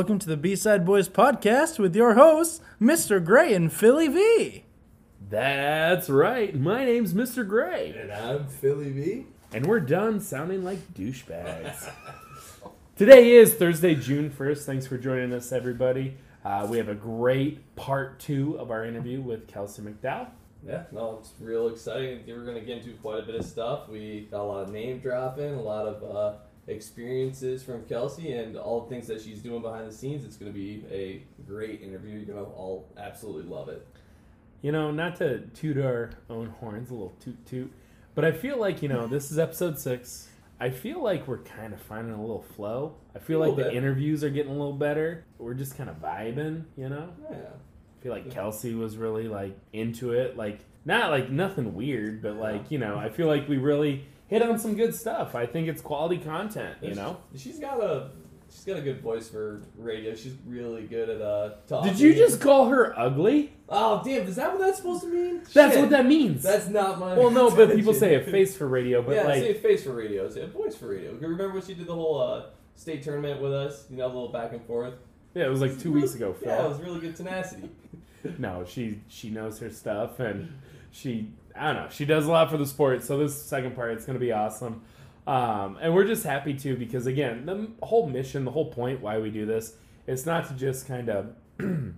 welcome to the B-Side Bois podcast with your hosts, Mr. Gray and Philly V. That's right. My name's Mr. Gray. And I'm Philly V. And we're done sounding like douchebags. Today is Thursday, June 1st. Thanks for joining us, everybody. Uh, we have a great part two of our interview with Kelsie McDowell. Yeah, no, it's real exciting. We're going to get into quite a bit of stuff. We got a lot of name dropping, a lot of uh, experiences from Kelsie, and all the things that she's doing behind the scenes. It's going to be a great interview. You're going to all absolutely love it. You know, not to toot our own horns, a little toot toot, but I feel like, you know, this is episode six. I feel like we're kind of finding a little flow. I feel like the bit. interviews are getting a little better. We're just kind of vibing, you know? Yeah. I feel like Kelsie was really like into it. Like not like nothing weird, but like, you know, I feel like we really hit on some good stuff. I think it's quality content, you know? She's got a. She's got a good voice for radio. She's really good at uh talking. Did you just call her ugly? Oh damn! Is that what that's supposed to mean? That's Shit. what that means. That's not my. well, no, but people say a face for radio, but yeah, like say a face for radio. Say a voice for radio. Remember when she did the whole uh, state tournament with us? You know, a little back and forth. yeah, it was like 2 weeks ago, Phil. Yeah, it was really good tenacity. No, she she knows her stuff and she I don't know she does a lot for the sport. So this second part it's gonna be awesome, um, and we're just happy too because again the whole mission, the whole point why we do this, it's not to just kind of you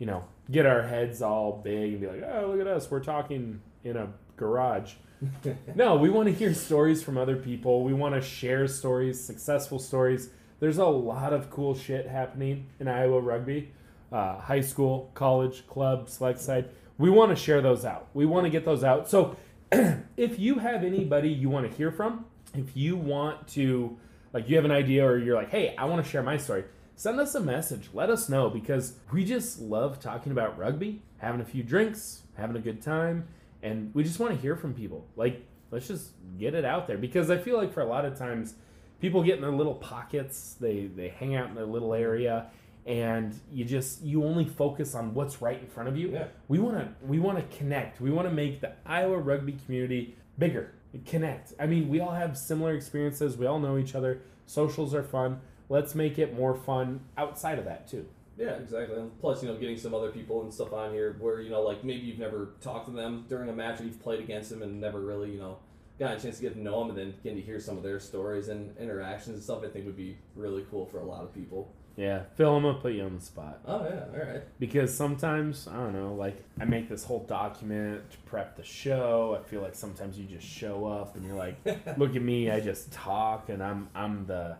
know get our heads all big and be like oh look at us we're talking in a garage. no, we want to hear stories from other people. We want to share stories, successful stories. There's a lot of cool shit happening in Iowa rugby, uh, high school, college, club, select side. We want to share those out. We want to get those out. So, if you have anybody you want to hear from, if you want to, like, you have an idea or you're like, hey, I want to share my story, send us a message. Let us know because we just love talking about rugby, having a few drinks, having a good time, and we just want to hear from people. Like, let's just get it out there because I feel like for a lot of times, people get in their little pockets, they they hang out in their little area, and you just you only focus on what's right in front of you. Yeah. We want to we want to connect. We want to make the Iowa rugby community bigger. Connect. I mean, we all have similar experiences. We all know each other. Socials are fun. Let's make it more fun outside of that too. Yeah, exactly. And plus, you know, getting some other people and stuff on here where you know, like maybe you've never talked to them during a match or you've played against them and never really, you know, got a chance to get to know them and then getting to hear some of their stories and interactions and stuff. I think would be really cool for a lot of people. Yeah, Phil, I'm gonna put you on the spot. Oh yeah, all right. because sometimes I don't know, like I make this whole document to prep the show. I feel like sometimes you just show up and you're like, "Look at me, I just talk, and I'm I'm the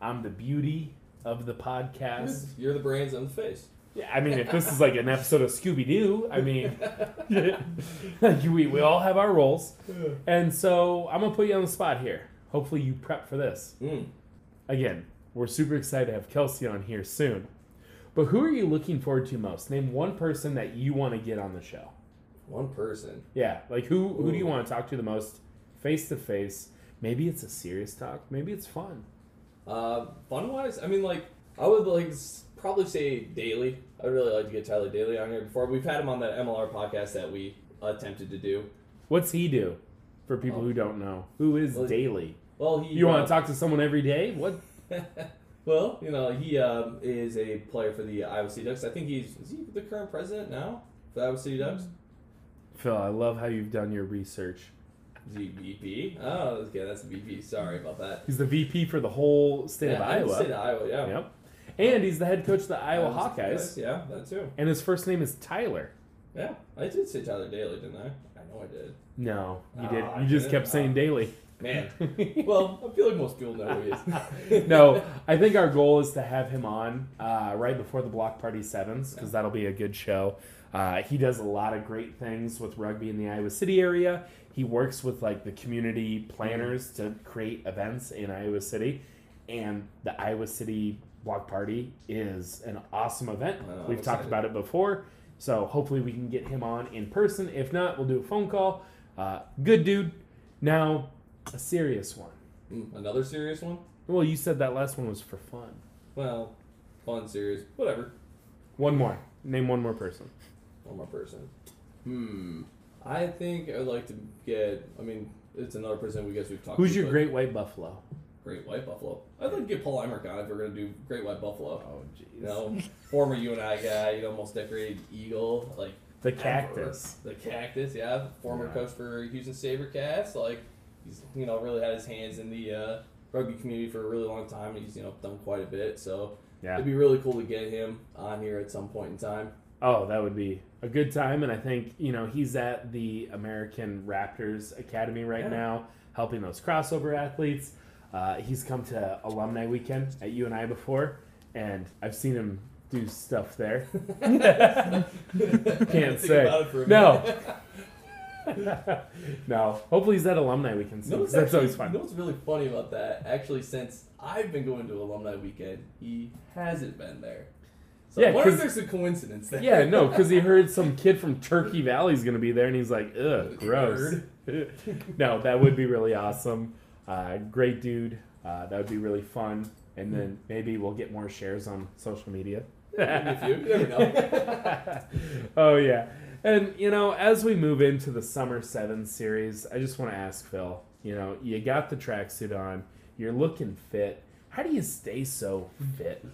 I'm the beauty of the podcast." You're the brains on the face. Yeah, I mean, if this is like an episode of Scooby Doo, I mean, we we all have our roles, and so I'm gonna put you on the spot here. Hopefully, you prep for this Mm. again, we're super excited to have Kelsie on here soon. But who are you looking forward to most? Name one person that you want to get on the show. One person. Yeah, like who who do you want to talk to the most face to face? Maybe it's a serious talk. Maybe it's fun. Uh, fun wise, I mean, like I would like probably say Daily. I'd really like to get Tyler Daly on here before. We've had him on that MLR podcast that we attempted to do. What's he do? For people Oh. who don't know, who is Well, Daly? Well, he You want uh, to talk to someone every day? What? well, you know, he um, is a player for the Iowa City Ducks. I think he's is he the current president now for the Iowa City Ducks? Phil, I love how you've done your research. Is he VP? Oh, okay, that's the VP. Sorry about that. He's the VP for the whole state of Yeah, and the Iowa. State of Iowa, yeah. Yep. And he's the head coach of the Iowa Iowa Hawkeyes. Yeah, that too. And his first name is Tyler. Yeah, I did say Tyler Daly, didn't I? I know I did. No, you Ah, did. I You just didn't? kept saying. Daily. Man, well, I feel like most people know who he is. no, I think our goal is to have him on uh, right before the Block Party Sevens because that'll be a good show. Uh, he does a lot of great things with rugby in the Iowa City area. He works with like the community planners to create events in Iowa City, and the Iowa City Block Party is an awesome event. Oh, We've talked excited. about it before, so hopefully we can get him on in person. If not, we'll do a phone call. Uh, good dude. Now, a serious one. Mm, Another serious one? Well, you said that last one was for fun. Well, fun, serious, whatever. One more. Name one more person. One more person. Hmm. I think I'd like to get. I mean, it's another person we guess we've talked. Who's to, your great white buffalo? Great White Buffalo. I'd like to get Paul Emerick on if we're gonna do Great White Buffalo. Oh You jeez. know, former UNI guy, you know, most decorated Eagle, like The ever. cactus. The cactus, yeah. Former Yeah. coach for Houston SaberCats. Like he's you know really had his hands in the uh, rugby community for a really long time, and he's you know done quite a bit. So Yeah. it'd be really cool to get him on here at some point in time. Oh, that would be a good time, and I think you know he's at the American Raptors Academy right Yeah. now, helping those crossover athletes. Uh, he's come to alumni weekend at UNI before, and I've seen him do stuff there. Can't say. about it for a No. no, hopefully he's that alumni weekend You soon. know that's always fun. You know what's really funny about that? Actually, since I've been going to alumni weekend, he hasn't been there. So Yeah, I wonder if there's a coincidence there. Yeah, no, because he heard some kid from Turkey Valley is going to be there, and he's like, ugh, gross. no, that would be really awesome. Uh, great dude. Uh, that would be really fun. And then maybe we'll get more shares on social media. Maybe a few. You never know. oh, yeah. And, you know, as we move into the Summer 7 series, I just want to ask Phil, you know, you got the tracksuit on, you're looking fit. How do you stay so fit?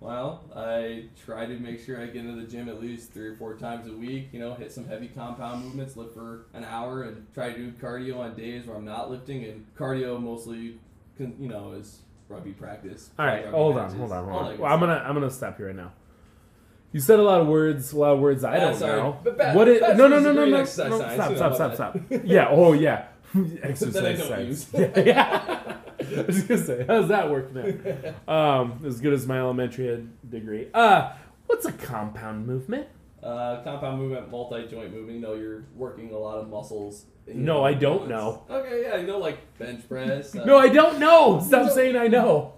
Well, I try to make sure I get into the gym at least three or four times a week. You know, hit some heavy compound movements, lift for an hour, and try to do cardio on days where I'm not lifting. And cardio mostly, you know, is rugby practice. All right, hold on, hold on, hold on. Well, I'm gonna I'm gonna stop you right now. You said a lot of words, a lot of words I don't sorry. know. But ba- what it? No, no, no, no, no, no. Stop, stop, stop, stop. Yeah. Oh, yeah. Exercise That I don't science. Yeah. yeah. I was gonna say, how's that working out? Um, as good as my elementary ed degree. Uh, what's a compound movement? Uh, compound movement, multi-joint movement. You know, you're working a lot of muscles. No, I don't movements. Okay, yeah, you know, like bench press. Uh, No, I don't know. Stop saying I know.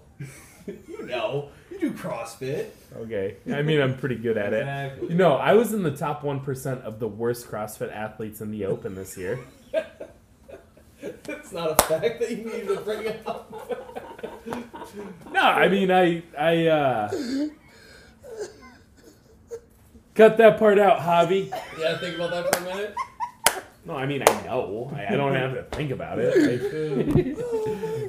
you know, do CrossFit. Okay. I mean, I'm pretty good at it. Exactly. You know, I was in the top 1% of the worst CrossFit athletes in the Open this year. That's not a fact that you need to bring up. No, I mean, I, I, uh, cut that part out, Javi. yeah, think about that for a minute. No, I mean, I know. I, I don't have to think about it. Like-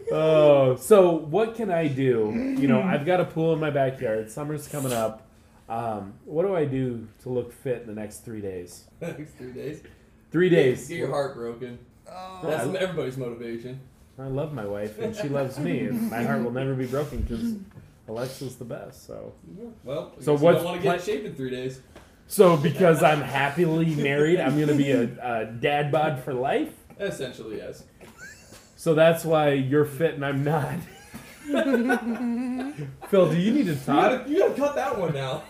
oh, so what can I do? You know, I've got a pool in my backyard. Summer's coming up. Um, what do I do to look fit in the next three days? Next three days. Three days. Get your heart broken. That's I- everybody's motivation. I love my wife, and she loves me, and my heart will never be broken because Alexa's the best. So, Well, I So guess what's you don't want to get in shape in three days. So because I'm happily married, I'm gonna be a, a dad bod for life. Essentially, yes. So that's why you're fit and I'm not. Phil, do you need to You talk? gotta, you gotta cut that one now.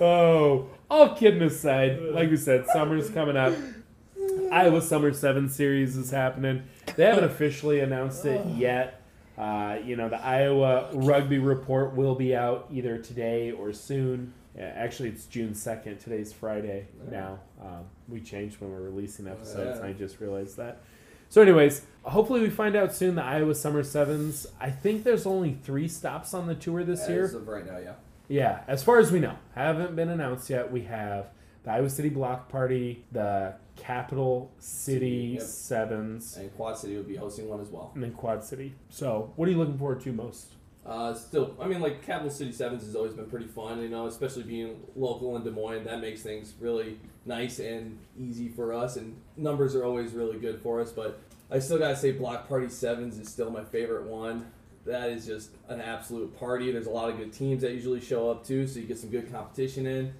oh, all kidding aside, like we said, summer's coming up. Iowa Summer 7 series is happening. They haven't officially announced it yet. Uh, you know, the Iowa Rugby Report will be out either today or soon. Yeah, actually, it's June 2nd. Today's Friday now. Um, we changed when we're releasing episodes, and I just realized that. So, anyways, hopefully we find out soon the Iowa Summer Sevens. I think there's only three stops on the tour this year. As of right now, yeah. Yeah, as far as we know, haven't been announced yet. We have the Iowa City Block Party, the Capital City Yep. Sevens, And Quad City will be hosting one as well. and then Quad City. So, what are you looking forward to most? Uh, still, I mean, like Capital City Sevens has always been pretty fun, you know, especially being local in Des Moines. That makes things really nice and easy for us, and numbers are always really good for us. But I still gotta say, Block Party Sevens is still my favorite one. That is just an absolute party. There's a lot of good teams that usually show up too, so you get some good competition in.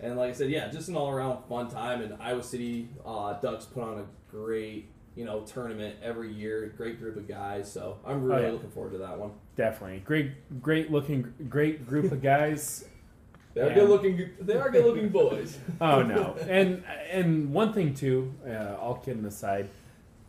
And like I said, yeah, just an all-around fun time. And Iowa City uh, Ducks put on a great, you know, tournament every year. Great group of guys. So I'm really yeah. looking forward to that one. Definitely great, great looking, great group of guys. They are Yeah. good looking. They are good looking boys. Oh no, and and one thing too, uh, all kidding aside,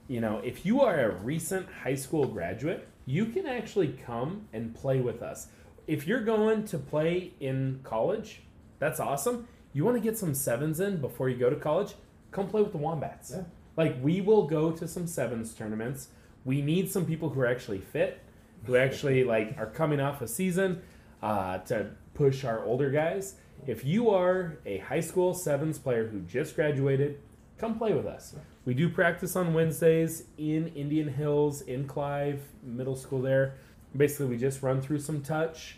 you know, if you are a recent high school graduate, you can actually come and play with us. If you're going to play in college, that's awesome. You want to get some sevens in before you go to college? Come play with the Wombats. Yeah. Like we will go to some sevens tournaments. We need some people who are actually fit, who actually like are coming off a season uh, to push our older guys. If you are a high school sevens player who just graduated, come play with us. We do practice on Wednesdays in Indian Hills, in Clive Middle School there. Basically, we just run through some touch.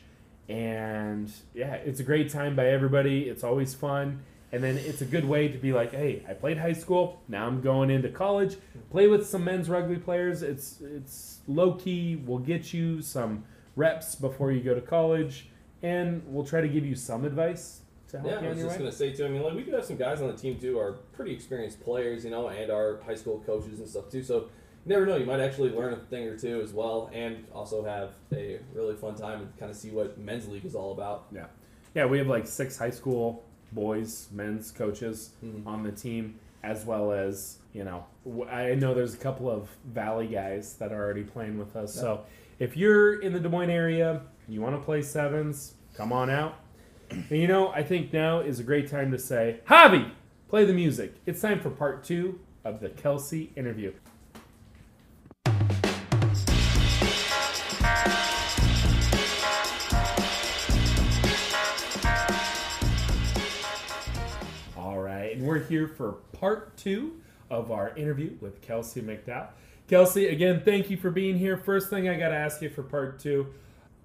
And yeah, it's a great time by everybody. It's always fun. And then it's a good way to be like, hey, I played high school. Now I'm going into college. Play with some men's rugby players. It's it's low key. We'll get you some reps before you go to college, and we'll try to give you some advice to help Yeah, you I was just way. gonna say too. I mean, like we do have some guys on the team too, are pretty experienced players, you know, and our high school coaches and stuff too. So you never know, you might actually learn a thing or two as well, and also have a really fun time and kind of see what men's league is all about. Yeah, yeah. we have like six high school boys, men's coaches Mhm. on the team, as well as you know, I know there's a couple of Valley guys that are already playing with us. So if you're in the Des Moines area, you want to play sevens, come on out. And you know, I think now is a great time to say, Javi, play the music. It's time for part two of the Kelsie interview. And we're here for part two of our interview with Kelsie McDowell. Kelsie, again, thank you for being here. First thing I got to ask you for part two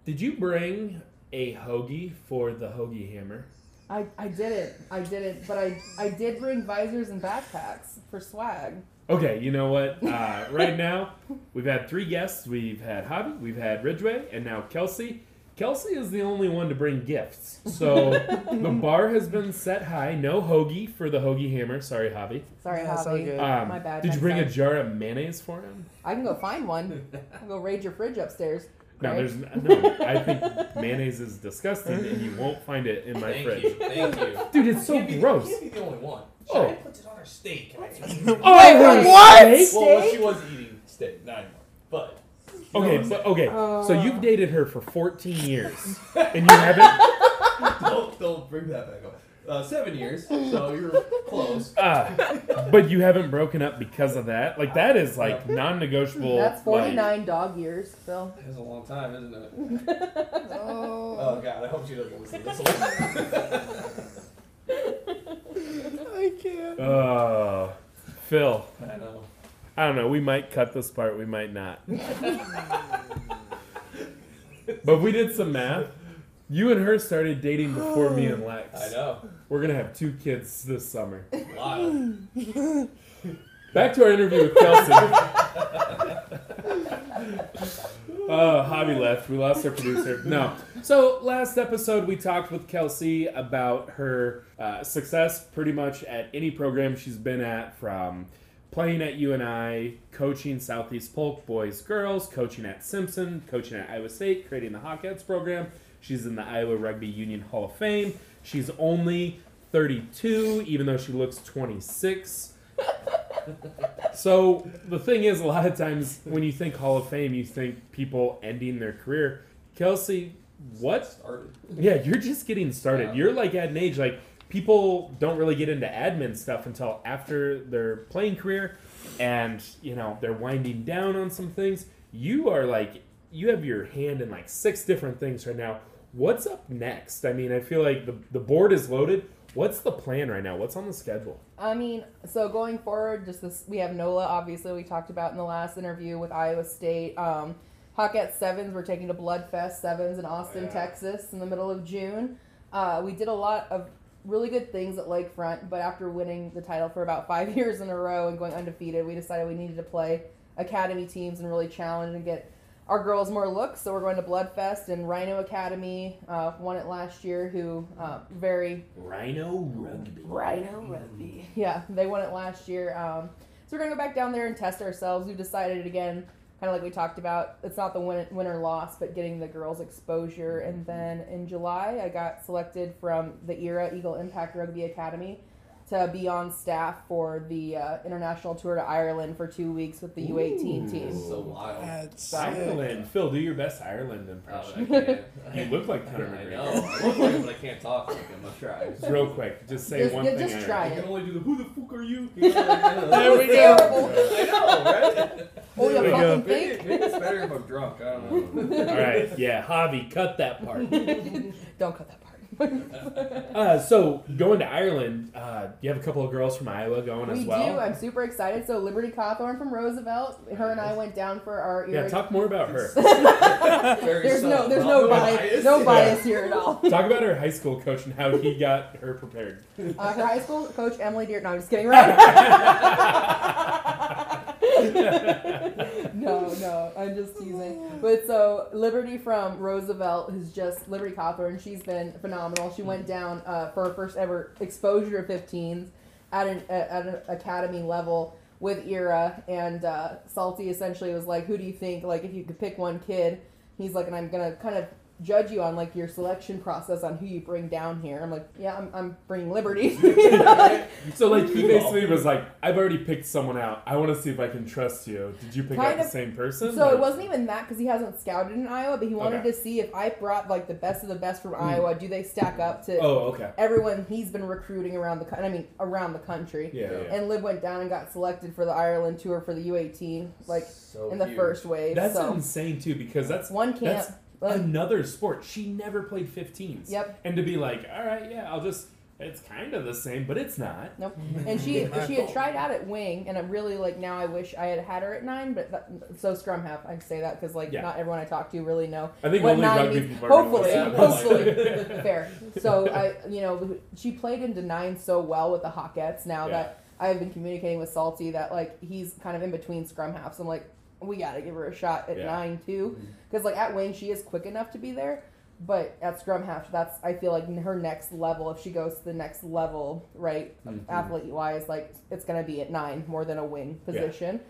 did you bring a hoagie for the hoagie hammer? I, I didn't. I didn't. But I, I did bring visors and backpacks for swag. Okay, you know what? Uh, right now, we've had three guests. We've had Javi, we've had Ridgeway, and now Kelsie. Kelsie is the only one to bring gifts. So the bar has been set high. No hoagie for the hoagie hammer. Sorry, Javi. Sorry, Yeah, it's all Javi. good. Um, My bad, Did you next bring a time. jar of mayonnaise for him? I can go find one. I'll go raid your fridge upstairs. No, Right? there's no. I think mayonnaise is disgusting, and you won't find it in my Thank fridge. you, thank you. Dude, it's so Can't be- gross. Can't be the only one. Oh. Shannon puts it on her steak. Oh, Wait, wait, what? steak? well, when she was eating steak, not anymore. But Okay, but okay. so Uh. you've dated her for 14 years, and you haven't. don't don't bring that back up. Uh, seven years, so you're close. Uh, but you haven't broken up because of that. Like that is like non-negotiable. That's like- 49 dog years, Phil. That's a long time, isn't it? Oh god, I hope she doesn't listen to this one. I can't. Oh, Phil. I know. I don't know. We might cut this part. We might not. but we did some math. You and her started dating before me and Lex. I know. We're gonna have two kids this summer. Of. Back to our interview with Kelsie. Uh, Javi left. We lost our producer. No. So last episode we talked with Kelsie about her uh, success, pretty much at any program she's been at, from playing at UNI, coaching Southeast Polk boys, girls, coaching at Simpson, coaching at Iowa State, creating the Hawkettes program. She's in the Iowa Rugby Union Hall of Fame. She's only 32, even though she looks 26. So the thing is, a lot of times when you think Hall of Fame, you think people ending their career. Kelsie, what? Started. Yeah, you're just getting started. Yeah. You're like at an age like people don't really get into admin stuff until after their playing career, and you know they're winding down on some things. You are like you have your hand in like six different things right now. What's up next? I mean, I feel like the the board is loaded. What's the plan right now? What's on the schedule? I mean, so going forward, just this, we have NOLA, obviously, we talked about in the last interview with Iowa State. Um, Hawkette Sevens, we're taking to Bloodfest Sevens in Austin, Yeah. Texas in the middle of June. Uh, we did a lot of really good things at Lakefront, but after winning the title for about five years in a row and going undefeated, we decided we needed to play academy teams and really challenge and get our girls more looks. So we're going to Bloodfest and Rhino Academy uh, won it last year, who uh, very Rhino Rugby. Rhino Rugby. Yeah, they won it last year. Um, so we're gonna go back down there and test ourselves. We've decided again, kind of like we talked about, it's not the win- win or loss, but getting the girls exposure. And mm-hmm. then in July, I got selected from the ERA Eagle Impact Rugby Academy to be on staff for the uh, international tour to Ireland for two weeks with the U18 team. so wild. That's sick. Ireland. Phil, do your best Ireland Oh, impression. I can't. You look like Conor I McGregor. know. I look like but I can't talk like him. I'll try. Just real quick, just say Just- one just- thing. just I- try I it. can only do the who the fuck are you? You know, like, There we go. I know, right? Oh, you fucking go. Maybe, maybe it's better if I'm drunk. I don't know. All right, yeah, Javi, cut that part. Don't cut that part. Uh, so going to Ireland, uh, you have a couple of girls from Iowa going we as well. do. I'm super excited. So Liberty Cawthorn from Roosevelt, her and I went down for our yeah, ear. talk more about her. Very there's no there's no Not bias, no Yeah. bias here at all. talk about her high school coach and how he got her prepared. Uh, her high school coach Emily Deer. No, I'm just kidding. Right? no, no, I'm just teasing. But so Liberty from Roosevelt is just Liberty Cawthorn. She's been phenomenal. She went down uh, for her first ever exposure to 15s at an at an academy level with Ira and uh, Salty. Essentially was like, who do you think? Like, if you could pick one kid, he's like, and I'm gonna kind of judge you on like your selection process on who you bring down here. I'm like, yeah, I'm, I'm bringing Liberty. Like, So like he basically was like, I've already picked someone out. I want to see if I can trust you. Did you pick Kind out the same person? So it wasn't even that because he hasn't scouted in Iowa, but he wanted Okay. to see if I brought like the best of the best from mm. Iowa. Do they stack up to Oh, okay. everyone he's been recruiting around the I mean around the country? Yeah, yeah. And Lib went down and got selected for the Ireland tour for the U18, like So in the huge. first wave. That's so insane too because that's one camp. that's like, another sport. She never played 15s. Yep. And to be like, all right, yeah, I'll just. It's kind of the same, but it's not. Nope. And she she had tried out at wing, and I'm really like now I wish I had had her at nine, but that, so scrum half. I say that because like Yeah. not everyone I talk to really know. I think What only nine rugby means- people hopefully, hopefully, this. fair. So I, you know, she played into nine so well with the Hawkettes. Now Yeah. that I have been communicating with Salty, that like he's kind of in between scrum halves. I'm like, we got to give her a shot at Yeah. nine too, because like at wing she is quick enough to be there. But at scrum half, that's I feel like her next level. If she goes to the next level, right, Mhm. athlete wise, like it's gonna be at nine more than a wing position.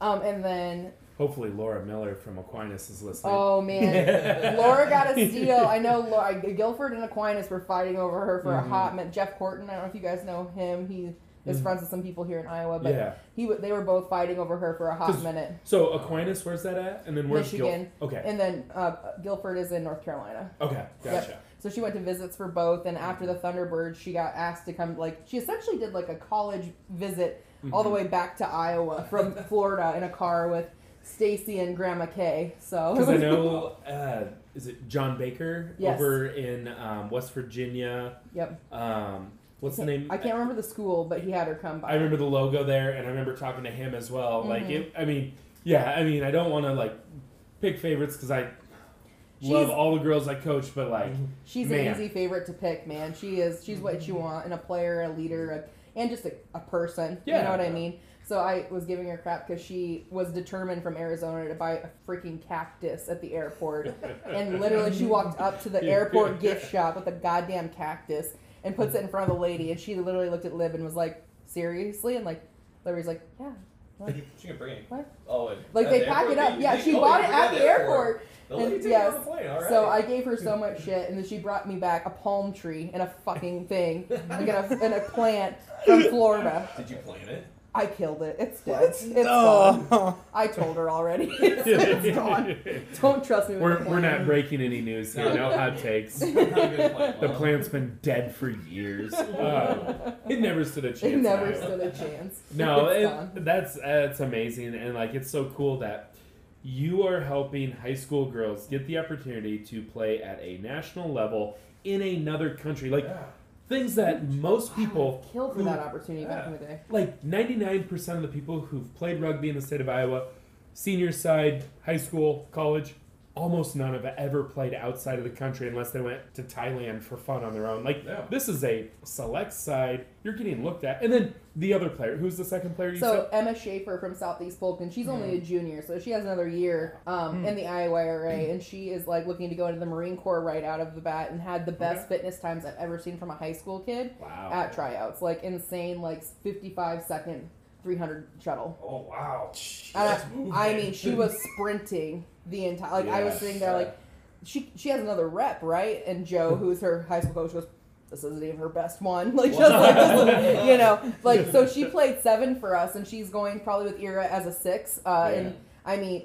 Um, and then Hopefully, Laura Miller from Aquinas is listening. Oh man, Laura got a steal. I know Laura, Guilford and Aquinas were fighting over her for Mhm. a hot minute. Jeff Horton, I don't know if you guys know him. He is Mhm. friends with some people here in Iowa, but yeah. he w- they were both fighting over her for a hot minute. So Aquinas, where's that at? And then where's Gil- Michigan. Okay. And then uh, Guilford is in North Carolina. Okay. Gotcha. So she went to visits for both, and after the Thunderbirds, she got asked to come. Like she essentially did like a college visit all the Mhm. way back to Iowa from Florida in a car with Stacy and Grandma Kay. So Because I know, uh, is it John Baker Yes. over in um, West Virginia? Yep. Um, what's the name? I can't remember the school, but he had her come by. I remember the logo there, and I remember talking to him as well. Like Mhm. it, I mean, yeah, I mean, I don't want to like pick favorites because I love all the girls I coach, but like, She's Man. an easy favorite to pick, man. She is. She's what you want in a player, a leader, a, and just a, a person. You know what I mean? So I was giving her crap because she was determined from Arizona to buy a freaking cactus at the airport, and literally she walked up to the airport gift shop with a goddamn cactus and puts it in front of the lady, and she literally looked at Liv and was like, "Seriously?" And like, Liberty's like, "Yeah." What? She can bring it. What? Oh, and Like they the pack it up. Yeah, she oh, bought it at the airport. They'll And- yes. it the plane. All right. So I gave her so much shit, and then she brought me back a palm tree and a fucking thing, like in a, in a plant from Florida. Did you plant it? I killed it. It's dead. It's gone. Oh. I told her already. it's, it's gone. Don't trust me. With we're, the we're not breaking any news here. No hot takes. Not a good plan. The plant's been dead for years. Uh, it never stood a chance. It never Iowa. stood a chance. No, It's it, gone. that's that's amazing, and like it's so cool that you are helping high school girls get the opportunity to play at a national level in another country. Like Yeah. Things that most people, killed for who- that opportunity back in the day. like ninety nine percent of the people who've played rugby in the state of Iowa, senior side, high school, college, almost none of have ever played outside of the country unless they went to Thailand for fun on their own. Like Yeah. this is a select side. You're getting looked at, and then the other player. Who's the second player? You So said? Emma Schaefer from Southeast Polk, and she's only a junior, so she has another year um, Hmm. in the IOIRA, and she is like looking to go into the Marine Corps right out of the bat, and had the best fitness times I've ever seen from a high school kid Wow. at tryouts, like insane, like 55 second 300 shuttle. Oh wow. And I. I mean, she was sprinting the entire. Like I was sitting there, like she she has another rep, right? And Joe, who's her high school coach, goes, "This isn't even her best one." Like just like this, you know, like so she played seven for us, and she's going probably with Ira as a six. Uh, Yeah. And I mean,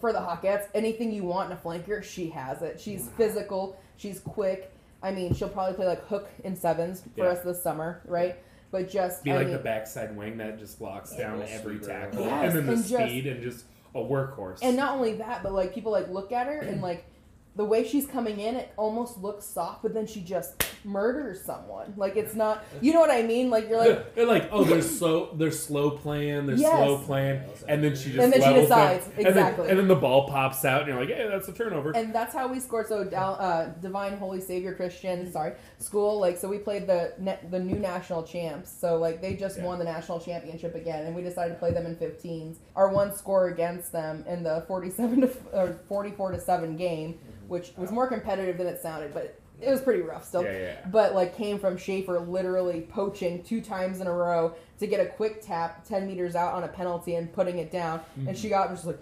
for the Hawkettes, anything you want in a flanker, she has it. She's physical, she's quick. I mean, she'll probably play like hook in sevens for Yeah. us this summer, right? But just Be I like mean, the backside wing that just locks down every tackle, Yes, and then the and just- speed and just a workhorse. And not only that, but like people like look at her and like the way she's coming in, it almost looks soft, but then she just murders someone. Like it's not, you know what I mean? Like you're like, They're like, oh, they're slow, they're slow playing, they're Yes. slow playing, and then she just And then she levels them, decides, and then- exactly. and then, the ball pops out, and you're like, hey, that's a turnover. and that's how we scored. So Dal- uh, Divine Holy Savior Christian, sorry, school. Like so, we played the ne- the new national champs. So like they just Yeah. won the national championship again, and we decided to play them in 15s. Our one score against them in the 47 to or 44 to seven game, which was more competitive than it sounded, but it was pretty rough still. yeah, yeah, yeah. but like came from Schaefer literally poaching two times in a row to get a quick tap 10 meters out on a penalty and putting it down and she got just like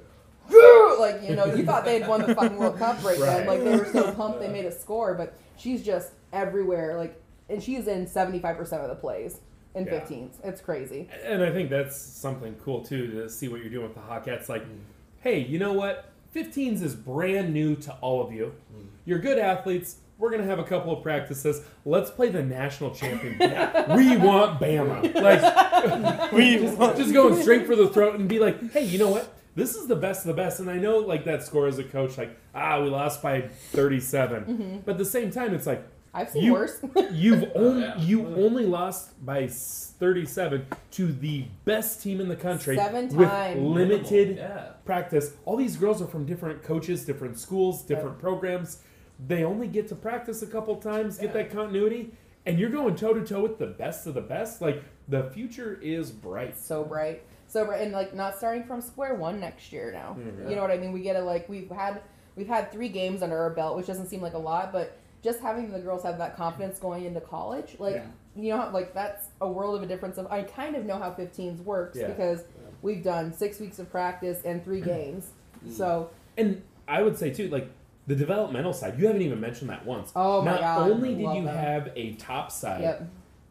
"Woo!" like you know you thought they had won the fucking world cup right, then like they were so pumped they made a score but she's just everywhere like and she's in 75% of the plays in Yeah. 15s it's crazy And I think that's something cool too to see what you're doing with the Hawkettes. Like, Mm. hey, you know what? 15s is brand new to all of you. Mm. You're good athletes. We're gonna have a couple of practices. Let's play the national champion. we want Bama. Like, We just, want- just going straight for the throat and be like, hey, you know what? This is the best of the best. And I know, like that score as a coach, like, ah, we lost by 37. Mm-hmm. But at the same time, it's like i've seen You- worse You've only yeah. you only lost by 37 to the best team in the country Seven with times. limited Yeah. practice. All these girls are from different coaches, different schools, different programs. They only get to practice a couple times, get Yeah. that continuity, and you're going toe to toe with the best of the best. Like the future is bright. so bright so bright and like not starting from square one next year now Mhm. you know what i mean we get it. like we've had we've had three games under our belt which doesn't seem like a lot but just having the girls have that confidence going into college like Yeah. you know like that's a world of a difference of i kind of know how 15s works Yeah. because we've done six weeks of practice and three games Mm. so And I would say too, like the developmental side, you haven't even mentioned that once. Oh my Not God, only did you them. have a top side, yep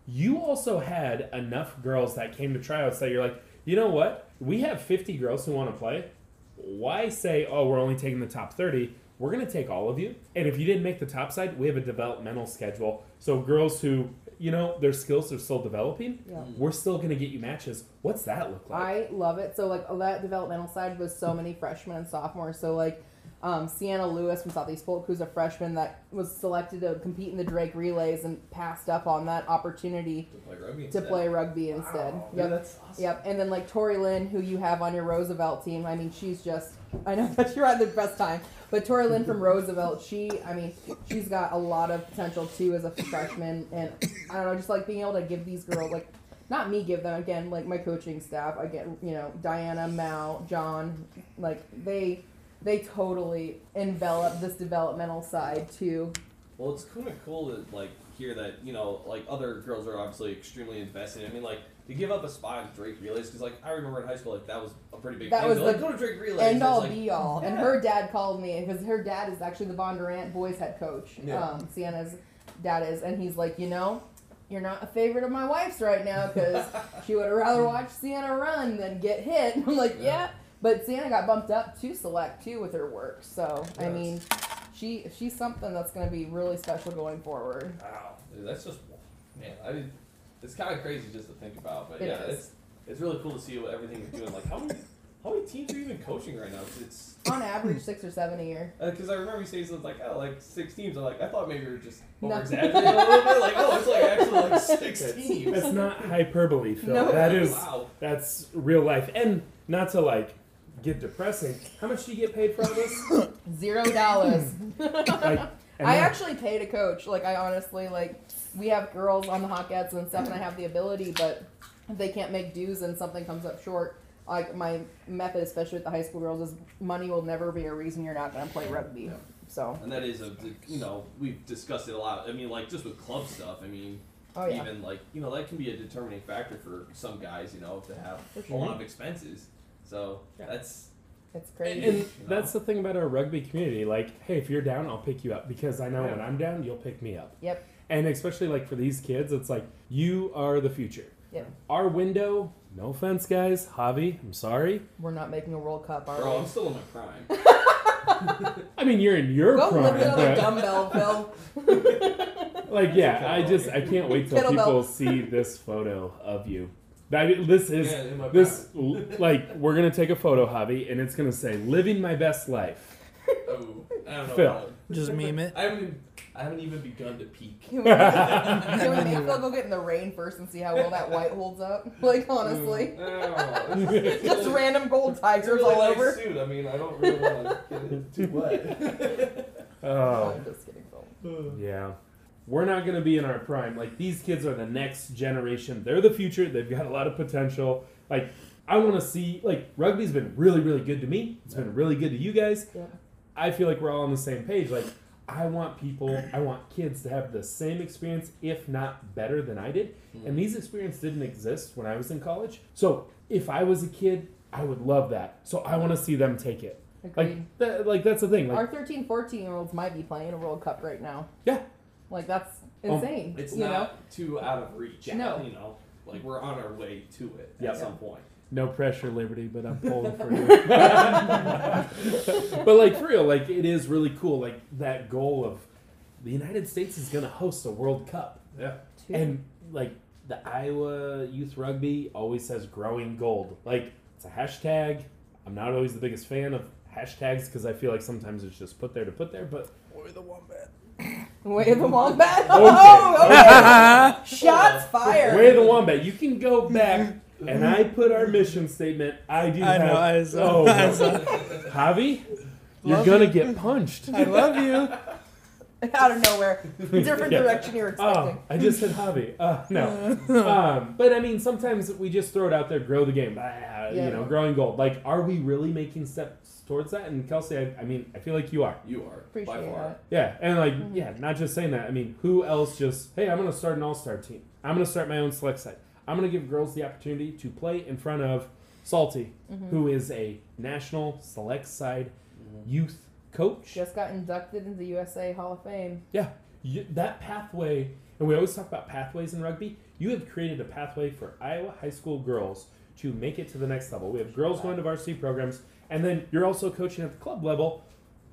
you also had enough girls that came to tryouts that you're like, you know what? We have 50 girls who want to play. Why say, oh, we're only taking the top 30? We're going to take all of you. And if you didn't make the top side, we have a developmental schedule. So girls who, you know, their skills are still developing, Yeah. we're still going to get you matches. What's that look like? I love it. So like that developmental side was so many freshmen and sophomores. So like um, Sienna Lewis from Southeast Polk, who's a freshman that was selected to compete in the Drake relays and passed up on that opportunity To play rugby to instead. play rugby instead. Wow. Yep. Yeah, that's awesome. Yep. And then like Tori Lynn, who you have on your Roosevelt team. I mean, she's just I know that you're at the best time. But Tori Lynn from Roosevelt, she I mean, she's got a lot of potential too as a freshman and I don't know, just like being able to give these girls like not me give them again, like my coaching staff, I get you know, Diana, Mal, John, like they they totally envelop this developmental side too. Well, it's kind of cool to like hear that you know like other girls are obviously extremely invested. I mean, like to give up a spot at Drake Relays because like I remember in high school like that was a pretty big That thing. was like the go to Drake Relays. end all like, be all. And her dad called me because her dad is actually the Von Durant boys head coach. Yeah. Um, Sienna's dad is, and he's like, you know, you're not a favorite of my wife's right now because she would rather watch Sienna run than get hit. I'm like, yeah. Yeah. But Sienna got bumped up to select too with her work. So I mean, she she's something that's going to be really special going forward. Wow, dude, that's just man. I mean, it's kind of crazy just to think about, but It yeah, is. it's it's really cool to see what everything you're doing. Like how many how many teams are you even coaching right now? 'Cause It's On average, six or seven a year. Uh, because I remember you saying something like oh like six teams. I'm like I thought maybe you were just No. over exaggerating a little bit. Like oh it's like actually like six That's, teams. that's not hyperbole, Phil. No. That is wow. that's real life. And not to like get depressing. How much do you get paid for all this? Zero dollars. Like, and I then- actually pay to coach. Like I honestly like we have girls on the Hawkettes and stuff, and I have the ability, but if they can't make dues and something comes up short, like my method, especially with the high school girls, is money will never be a reason you're not going to play rugby. Yeah. So, And that is a, you know, we've discussed it a lot. I mean, like just with club stuff. I mean, oh yeah, even like you know that can be a determining factor for some guys. You know, to have For a lot of expenses. So Yeah. that's it's And, crazy. and that's the thing about our rugby community. Like, hey, if you're down, I'll pick you up because I know Yeah. when I'm down, you'll pick me up. Yep. And especially like for these kids, it's like you are the future. Yep. Our window. No offense, guys. Javi, I'm sorry. We're not making a World Cup, are bro. we? I'm still in my prime. I mean, you're in your Go prime. lift another but- dumbbell, Phil. Like, yeah, I just I can't wait till Kettlebell. people see this photo of you. That this is Yeah, this like we're gonna take a photo, Javi, and it's gonna say "living my best life." Oh, I don't know. Phil. about. Just meme it. I haven't. I haven't even begun to peak. Can we, can we make Phil go get in the rain first and see how well that white holds up? Like honestly, Mm, just random gold It's a tigers really all nice over. suit. I mean, I don't really want to get it too wet. Oh, I'm just kidding, Phil. yeah. We're not going to be in our prime. Like, these kids are the next generation. They're the future. They've got a lot of potential. Like, I want to see, like, rugby's been really, really good to me. It's been really good to you guys. Yeah. I feel like we're all on the same page. Like, I want people, I want kids to have the same experience, if not better than I did. And these experiences didn't exist when I was in college. So if I was a kid, I would love that. So I want to see them take it. Agreed. Like, that, like that's the thing. Like, Our 13, 14 year olds might be playing a World Cup right now. Yeah. Like that's Um, insane. It's you know? not too out of reach. No. You know, like we're on our way to it Yep. at some point. No pressure, Liberty, but I'm pulling for you. but like for real, like it is really cool. Like that goal of the United States is going to host a World Cup. Yeah. And like the Iowa Youth Rugby always says growing gold. Like it's a hashtag. I'm not always the biggest fan of hashtags because I feel like sometimes it's just put there to put there. But Or the wombat. Wave the wombat. Oh, okay. Shots fired. way the wombat, you can go back and I put our mission statement. I do I have. know. I saw. oh, I, no. saw. Javi, you're Love gonna you. get punched. I love you. Out of nowhere. Different Yeah. direction you're expecting. Oh, I just said Javi. Uh, no. um, but I mean, sometimes we just throw it out there, grow the game. Ah, Yeah. You know, growing gold. Like, are we really making steps towards that? And Kelsie, I, I mean, I feel like you are. You are by Appreciate far. that. Yeah, and like, Mhm. yeah, not just saying that. I mean, who else just, hey, I'm going to start an all star team. I'm going to start my own select side. I'm going to give girls the opportunity to play in front of Salty, Mhm. who is a national select side Mm-hmm. youth coach. Just got inducted into the USA Hall of Fame. Yeah, you, that pathway, and we always talk about pathways in rugby. You have created a pathway for Iowa high school girls to make it to the next level. We have girls going to varsity programs, and then you're also coaching at the club level,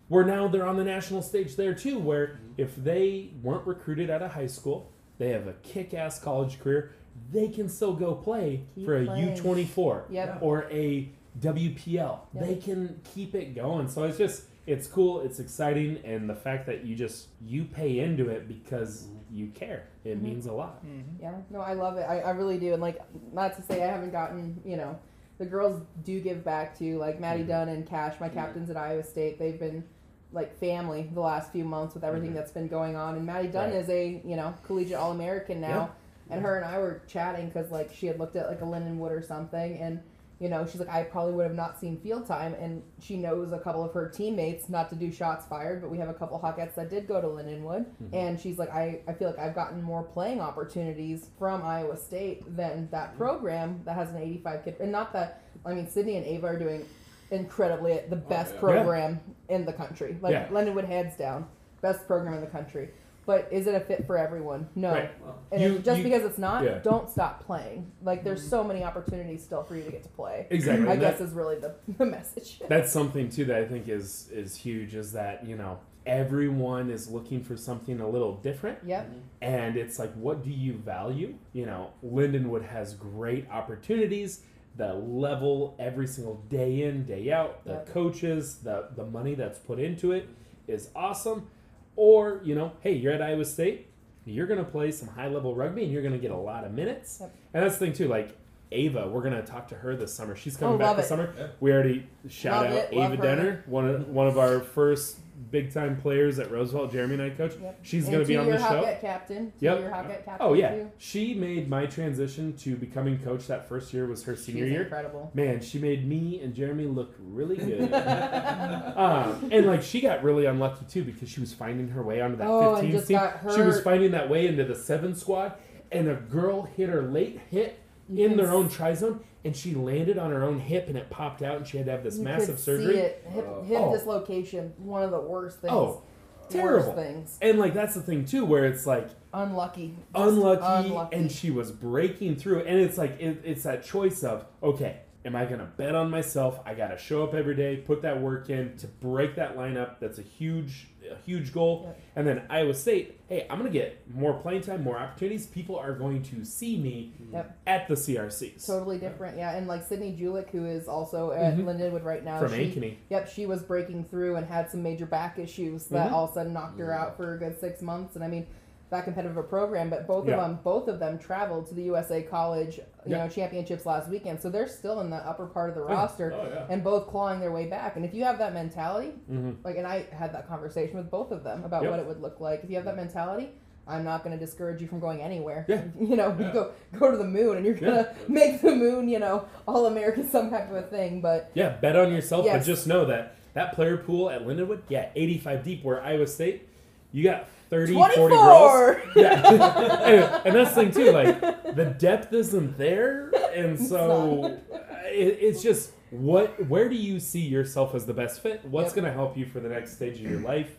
where now they're on the national stage there too. Where if they weren't recruited out of high school, they have a kick-ass college career. They can still go play Keep for a playing. U24 or a WPL. Yep. They can keep it going. So it's just it's cool, it's exciting, and the fact that you just you pay into it because you care. It Mhm. means a lot. Yeah, no, I love it. I, I really do. And like, not to say I haven't gotten, you know, the girls do give back to like Maddie Mhm. Dunn and Cash, my captains at Iowa State. They've been like family the last few months with everything Mhm. that's been going on. And Maddie Dunn Right. is a you know collegiate All American now. And her and I were chatting because like she had looked at like a Lindenwood or something, and you know she's like I probably would have not seen field time, and she knows a couple of her teammates not to do shots fired, but we have a couple Hawkettes that did go to Lindenwood, Mhm. and she's like I I feel like I've gotten more playing opportunities from Iowa State than that program that has an 85 kid, and not that I mean Sydney and Ava are doing incredibly the best yeah. program in the country, like Yeah. Lindenwood hands down, best program in the country. But is it a fit for everyone? No. Right. Well, And You- if, just you- because it's not, yeah. don't stop playing. Like there's mm. so many opportunities still for you to get to play. Exactly. I And guess that- is really the, the message. that's something too that I think is is huge. Is that you know everyone is looking for something a little different. Yep. Mm-hmm. and it's like what do you value you know lindenwood has great opportunities the level every single day in day out the Yep. coaches the the money that's put into it is awesome or you know hey you're at iowa state you're going to play some high level rugby and you're going to get a lot of minutes Yep. and that's the thing too like ava we're going to talk to her this summer she's oh, coming Oh, back this it. summer Yeah. we already shout Love out it, ava denner one of one of our first big time players at roosevelt jeremy and i coach Yep. she's going to be on the show captain. Yep. Captain. Oh yeah, Too. she made my transition to becoming coach. That first year was her senior She's year. incredible. Man, she made me and Jeremy look really good. um, and like she got really unlucky too because she was finding her way onto that Oh, and 15 team. She was finding that way into the seven squad, and a girl hit her late hit You in their own s- try zone, and she landed on her own hip, and it popped out, and she had to have this you massive could surgery. See it. Hip, Oh. hip Oh. dislocation. One of the worst things. Oh, Worst terrible. things. And like that's the thing too, where it's like Unlucky. Unlucky, unlucky. and she was breaking through and it's like it, it's that choice of okay am I going to bet on myself? I got to show up every day, put that work in to break that lineup. That's a huge, a huge goal. Yep. And then Iowa State, hey, I'm going to get more playing time, more opportunities. People are going to see me Yep. at the CRCs. Totally different, yeah. And like Sydney Julik, who is also at Mhm. Lindenwood right now, From she, Ankeny. Yep, she was breaking through and had some major back issues that Mhm. all of a sudden knocked her out for a good six months. And I mean, that competitive a program, but both Yeah. of them, both of them traveled to the USA College, you Yeah. know, championships last weekend. So they're still in the upper part of the roster Oh yeah. and both clawing their way back. And if you have that mentality, hmm like, and I had that conversation with both of them about Yep. what it would look like. If you have that mentality. I'm not going to discourage you from going anywhere. Yeah. You know, you Yeah. go go to the moon, and you're gonna make the moon, you know, all American some type of a thing. But Yeah, bet on yourself, Yes. but just know that that player pool at Lindenwood, yeah, 85 deep, where Iowa State, you got 30, 40 girls. Yeah. and, and that's the thing, too. Like, the depth isn't there. And so uh, it, it's just what where do you see yourself as the best fit? What's Yep. going to help you for the next stage of your life?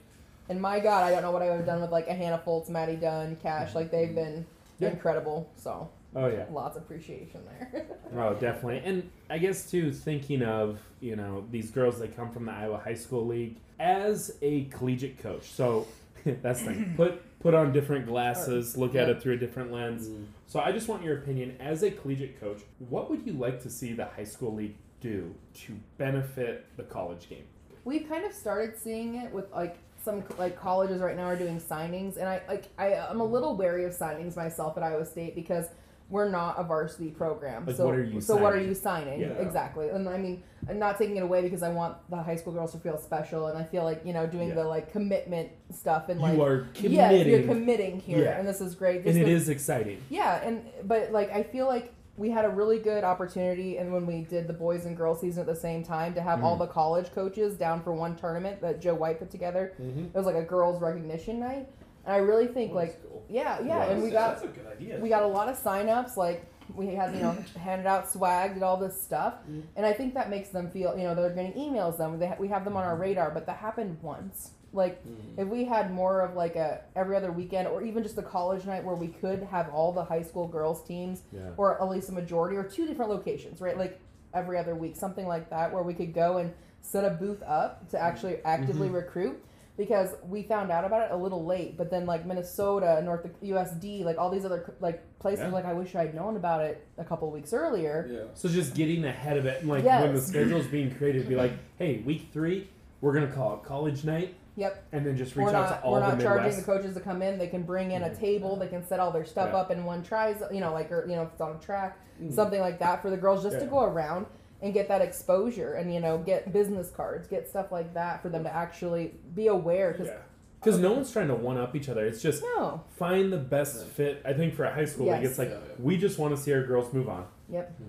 And my God, I don't know what I would have done with like a Hannah Foltz, Maddie Dunn, Cash. Like they've been Yeah. incredible. So Oh, yeah. lots of appreciation there. Oh, definitely. And I guess too, thinking of you know these girls that come from the Iowa High School League as a collegiate coach. So that's the thing. Put put on different glasses, look at it through a different lens. Mm. So I just want your opinion as a collegiate coach. What would you like to see the high school league do to benefit the college game? We've kind of started seeing it with like some like colleges right now are doing signings, and I like I I'm a little wary of signings myself at Iowa State because we're not a varsity program. Like, so what are you so what are signing? you signing Yeah. exactly? And I mean, I'm not taking it away because I want the high school girls to feel special, and I feel like you know doing Yeah. the like commitment stuff and like you are committing, you're committing here, Yeah. and this is great. and Just it is exciting. Yeah, and but like I feel like we had a really good opportunity, and when we did the boys and girls season at the same time, to have all Mhm. the college coaches down for one tournament that Joe White put together. Mm-hmm. It was like a girls recognition night, and I really think Well, like cool. yeah, yeah, and we got that's a good idea. we got a lot of signups. Like we had you know handed out swag, did all this stuff, Mhm. and I think that makes them feel you know they're getting emails. Them they ha- we have them on our radar, but that happened once. Like Mm. if we had more of like a every other weekend or even just a college night where we could have all the high school girls teams Yeah. or at least a majority or two different locations right like every other week something like that where we could go and set a booth up to actually actively recruit because we found out about it a little late but then like minnesota north usd like all these other like places Yeah. like i wish i'd known about it a couple weeks earlier Yeah. So just getting ahead of it, and like when the Yes. schedule's being created, be like, hey, week three, we're gonna call it college night, yep and then just reach we're out not to all we're the not charging Midwest. the coaches to come in they can bring in a table they can set all their stuff Yeah. up in one tries you know like or you know if it's on a track Mm. something like that for the girls just to go around and get that exposure and you know get business cards get stuff like that for them to actually be aware because Yeah. Because no one's trying to one up each other. It's just no find the best fit. I think for a high school league, it's like Yeah, yeah. we just want to see our girls move on. Yep.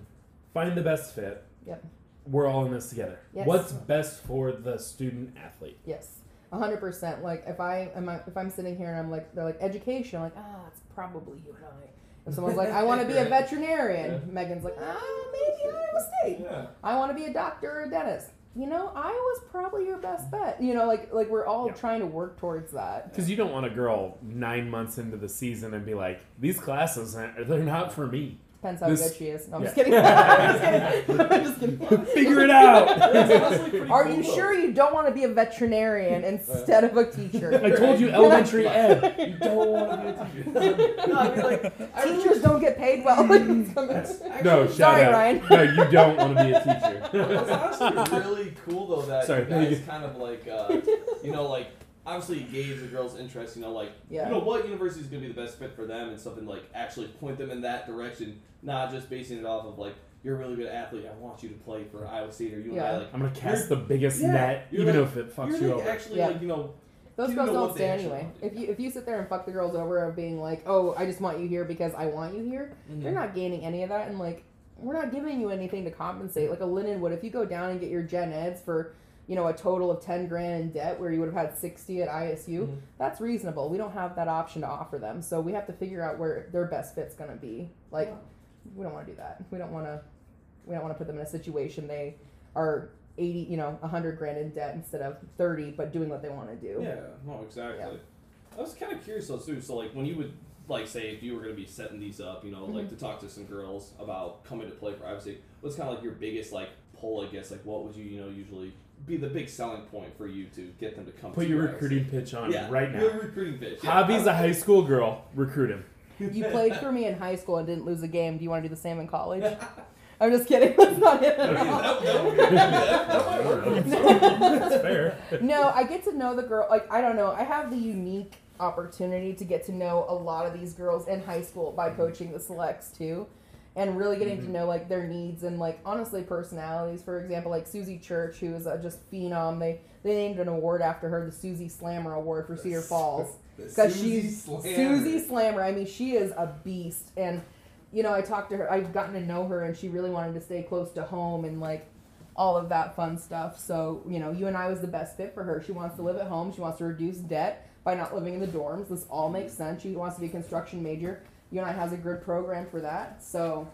Find the best fit. Yep. We're all in this together. Yes. What's best for the student athlete? yes a hundred percent like if i am if i'm sitting here and i'm like they're like education I'm like ah it's probably UNI if someone's like i want to be a veterinarian Yeah. megan's like ah maybe iowa state Yeah. I want to be a doctor or a dentist. You know, Iowa's probably your best bet. You know, like like we're all Yeah. trying to work towards that. Because you don't want a girl nine months into the season and be like, these classes, they're not for me. Depends how This- good she is. No, I'm yeah. just kidding. I'm just kidding. I'm just kidding. Figure it out. That's honestly pretty Are cool, you though. sure you don't want to be a veterinarian instead of a teacher? I told you elementary ed. You don't want to be a teacher. no, I mean like Teachers don't get paid well. No, shout Sorry, out. Ryan. No, you don't want to be a teacher. It's honestly really cool though that Sorry. you guys kind of like uh, you know like obviously gauge the girls' interest. You know like Yeah. you know what university is going to be the best fit for them and something like actually point them in that direction, not just basing it off of like you're a really good athlete. I want you to play for Iowa State or UNI Yeah. like. I'm gonna cast the biggest Yeah, net, even like- if it fucks You're you like over. actually Yeah. like you know Those You girls don't what stay anyway. If you if you sit there and fuck the girls over of being like, oh, I just want you here because I want you here, mm-hmm. you're not gaining any of that, and like we're not giving you anything to compensate. Like a linen would, if you go down and get your gen eds for you know a total of ten grand in debt, where you would have had sixty at ISU, Mhm. that's reasonable. We don't have that option to offer them, so we have to figure out where their best fit's going to be. Like Yeah. we don't want to do that. We don't want to. We don't want to put them in a situation they are eighty, you know, hundred grand in debt instead of thirty, but doing what they want to do. Yeah, no, exactly. I was kind of curious though too. So like when you would like say if you were going to be setting these up, you know, like Mm-hmm. to talk to some girls about coming to play for State, what's kind of like your biggest like pull? I guess like what would you you know usually be the big selling point for you to get them to come? Put to your Iowa recruiting State? pitch on yeah, right now. Your now. recruiting pitch. Yeah. Hobby's a high school girl. Recruit him. You played for me in high school and didn't lose a game. Do you want to do the same in college? I'm just kidding. That's not it at all. that, that would be- that- that might work. That's fair. no, I get to know the girl. Like I don't know. I have the unique opportunity to get to know a lot of these girls in high school by coaching the selects too, and really getting to know like their needs and like honestly personalities. For example, like Susie Church, who is a just phenom. They they named an award after her, the Susie Slammer Award for Cedar Falls. Because she's Slammer. Susie Slammer. I mean, she is a beast, and you know, I talked to her. I've gotten to know her, and she really wanted to stay close to home and like all of that fun stuff. So you know, UNI was the best fit for her. She wants to live at home. She wants to reduce debt by not living in the dorms. This all makes sense. She wants to be a construction major. UNI has a good program for that. So.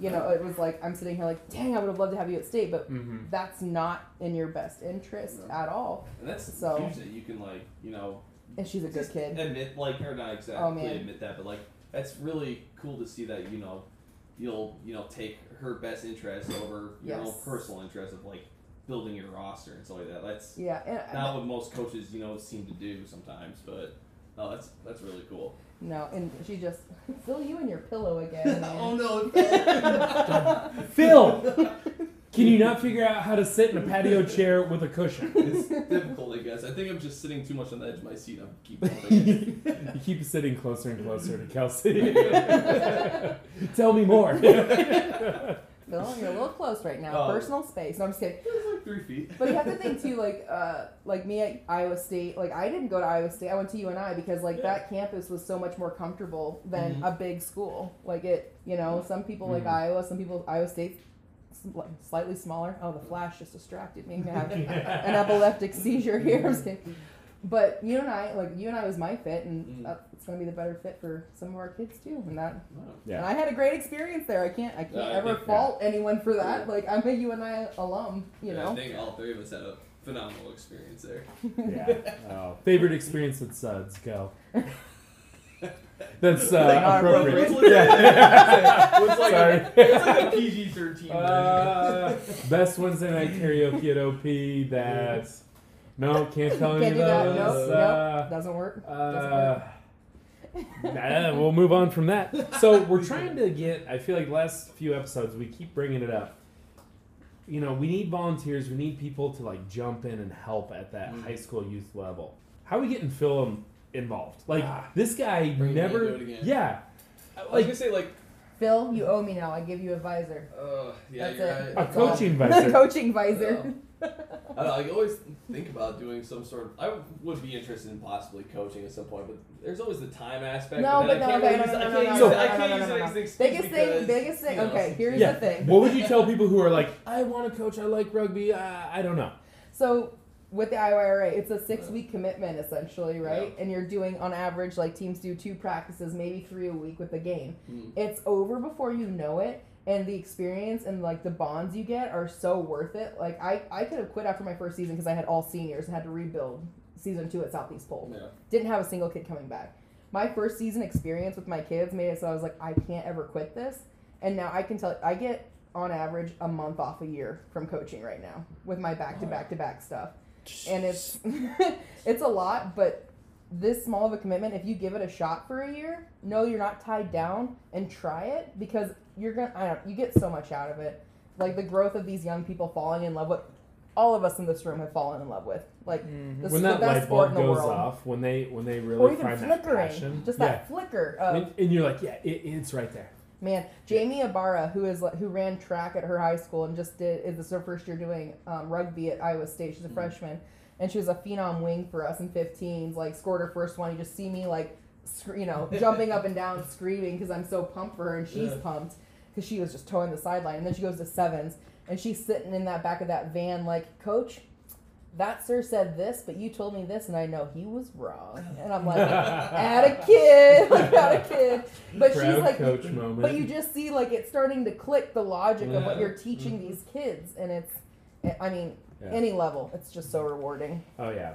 You know, it was like I'm sitting here like, dang, I would have loved to have you at state, but hmm that's not in your best interest No. at all. And that's So- huge that you can like you know And she's a good just kid. Admit like or not exactly Oh, admit that, but like that's really cool to see that you know you'll you know take her best interest over your own personal interest of like building your roster and stuff like that. That's Yeah, and not what most coaches you know seem to do sometimes, but no, that's that's really cool. No, and she just Phil, you and your pillow again. oh no, Phil, can you not figure out how to sit in a patio chair with a cushion? it's difficult, I guess. I think I'm just sitting too much on the edge of my seat. I'm keep moving. you keep sitting closer and closer to Kelsie. Tell me more. Phil, you're a little close right now. Oh. Personal space. No, I'm just kidding. It's like three feet. But you have to think too, like, uh, like me at Iowa State. Like, I didn't go to Iowa State. I went to UNI because like Yeah. that campus was so much more comfortable than Mhm. a big school. Like it, you know, some people like Mhm. Iowa, some people Iowa State. Slightly smaller. Oh, the flash just distracted me. I have an epileptic seizure here. Kidding. But UNI, like UNI, was my fit, and Mm. Going to be the better fit for some of our kids too. And that, Wow. and. I had a great experience there. I can't, I can't Yeah, I ever think- fault anyone for that. Yeah. Like I'm a UNI alum, you Yeah, know. I think all three of us had a phenomenal experience there. Yeah. Oh. Favorite experience at Suds? Go. That's uh, Not appropriate. appropriate. Yeah. It's like, Sorry. a, it's like a PG thirteen Uh, best Wednesday night karaoke at OP. That no, can't tell any Can't of do that. Nope, Uh, nope. Doesn't work. Doesn't Uh, work. Nah, we'll move on from that. So we're trying to get. I feel like last few episodes we keep bringing it up. You know, we need volunteers. We need people to like jump in and help at that Mm. high school youth level. How are we getting Phil involved? Like Ah. this guy never. into it again. Yeah, I was like gonna say like, Phil, you owe me now. I give you a visor. uh, yeah, That's you're it. right. a coaching visor. Coaching visor. I don't know. I always think about doing some sort of. I would be interested in possibly coaching at some point, but there's always the time aspect. No, and then but I no, can't okay, really no, use- no, I no, can't no, use no, it- no, I no, can't no, use no, it no. as an excuse Biggest thing, because, biggest thing. you know, Okay, here's Yeah. the thing. What would you tell people who are like, I want to coach, I like rugby, uh, I don't know. So with the IYRA, it's a six week commitment essentially, right? Yeah. And you're doing on average like teams do two practices, maybe three a week with the game. Mm. It's over before you know it. And the experience and like the bonds you get are so worth it. Like I, I could have quit after my first season because I had all seniors and had to rebuild season two at Southeast Polk. Yeah. Didn't have a single kid coming back. My first season experience with my kids made it so I was like, I can't ever quit this. And now I can tell I get on average a month off a year from coaching right now with my back to oh, back to back stuff. And it's it's a lot, but this small of a commitment, if you give it a shot for a year, no, you're not tied down and try it because you're gonna I don't you get so much out of it. Like the growth of these young people falling in love with all of us in this room have fallen in love with. Like this when is that the best light sport bulb in the goes world. off, when they when they or really even find that flickering, passion, just yeah. that flicker of and, and you're like, yeah, it, it's right there. man. Jamie Ibarra, who is like, who ran track at her high school and just did is this her first year doing um, rugby at Iowa State. She's a Mhm. freshman, and she was a phenom wing for us in 15s. Like scored her first one. You just see me like, sc- you know, jumping up and down, screaming because I'm so pumped for her, and she's Yeah. pumped because she was just towing the sideline. And then she goes to sevens, and she's sitting in that back of that van like, Coach. That sir said this, but you told me this, and I know he was wrong. And I'm like, at a kid, like at a kid. But she's like, coach moment. but you just see like it's starting to click the logic of what you're teaching mm-hmm. these kids, and it's, I mean, Yeah. any level, it's just so rewarding. Oh yeah.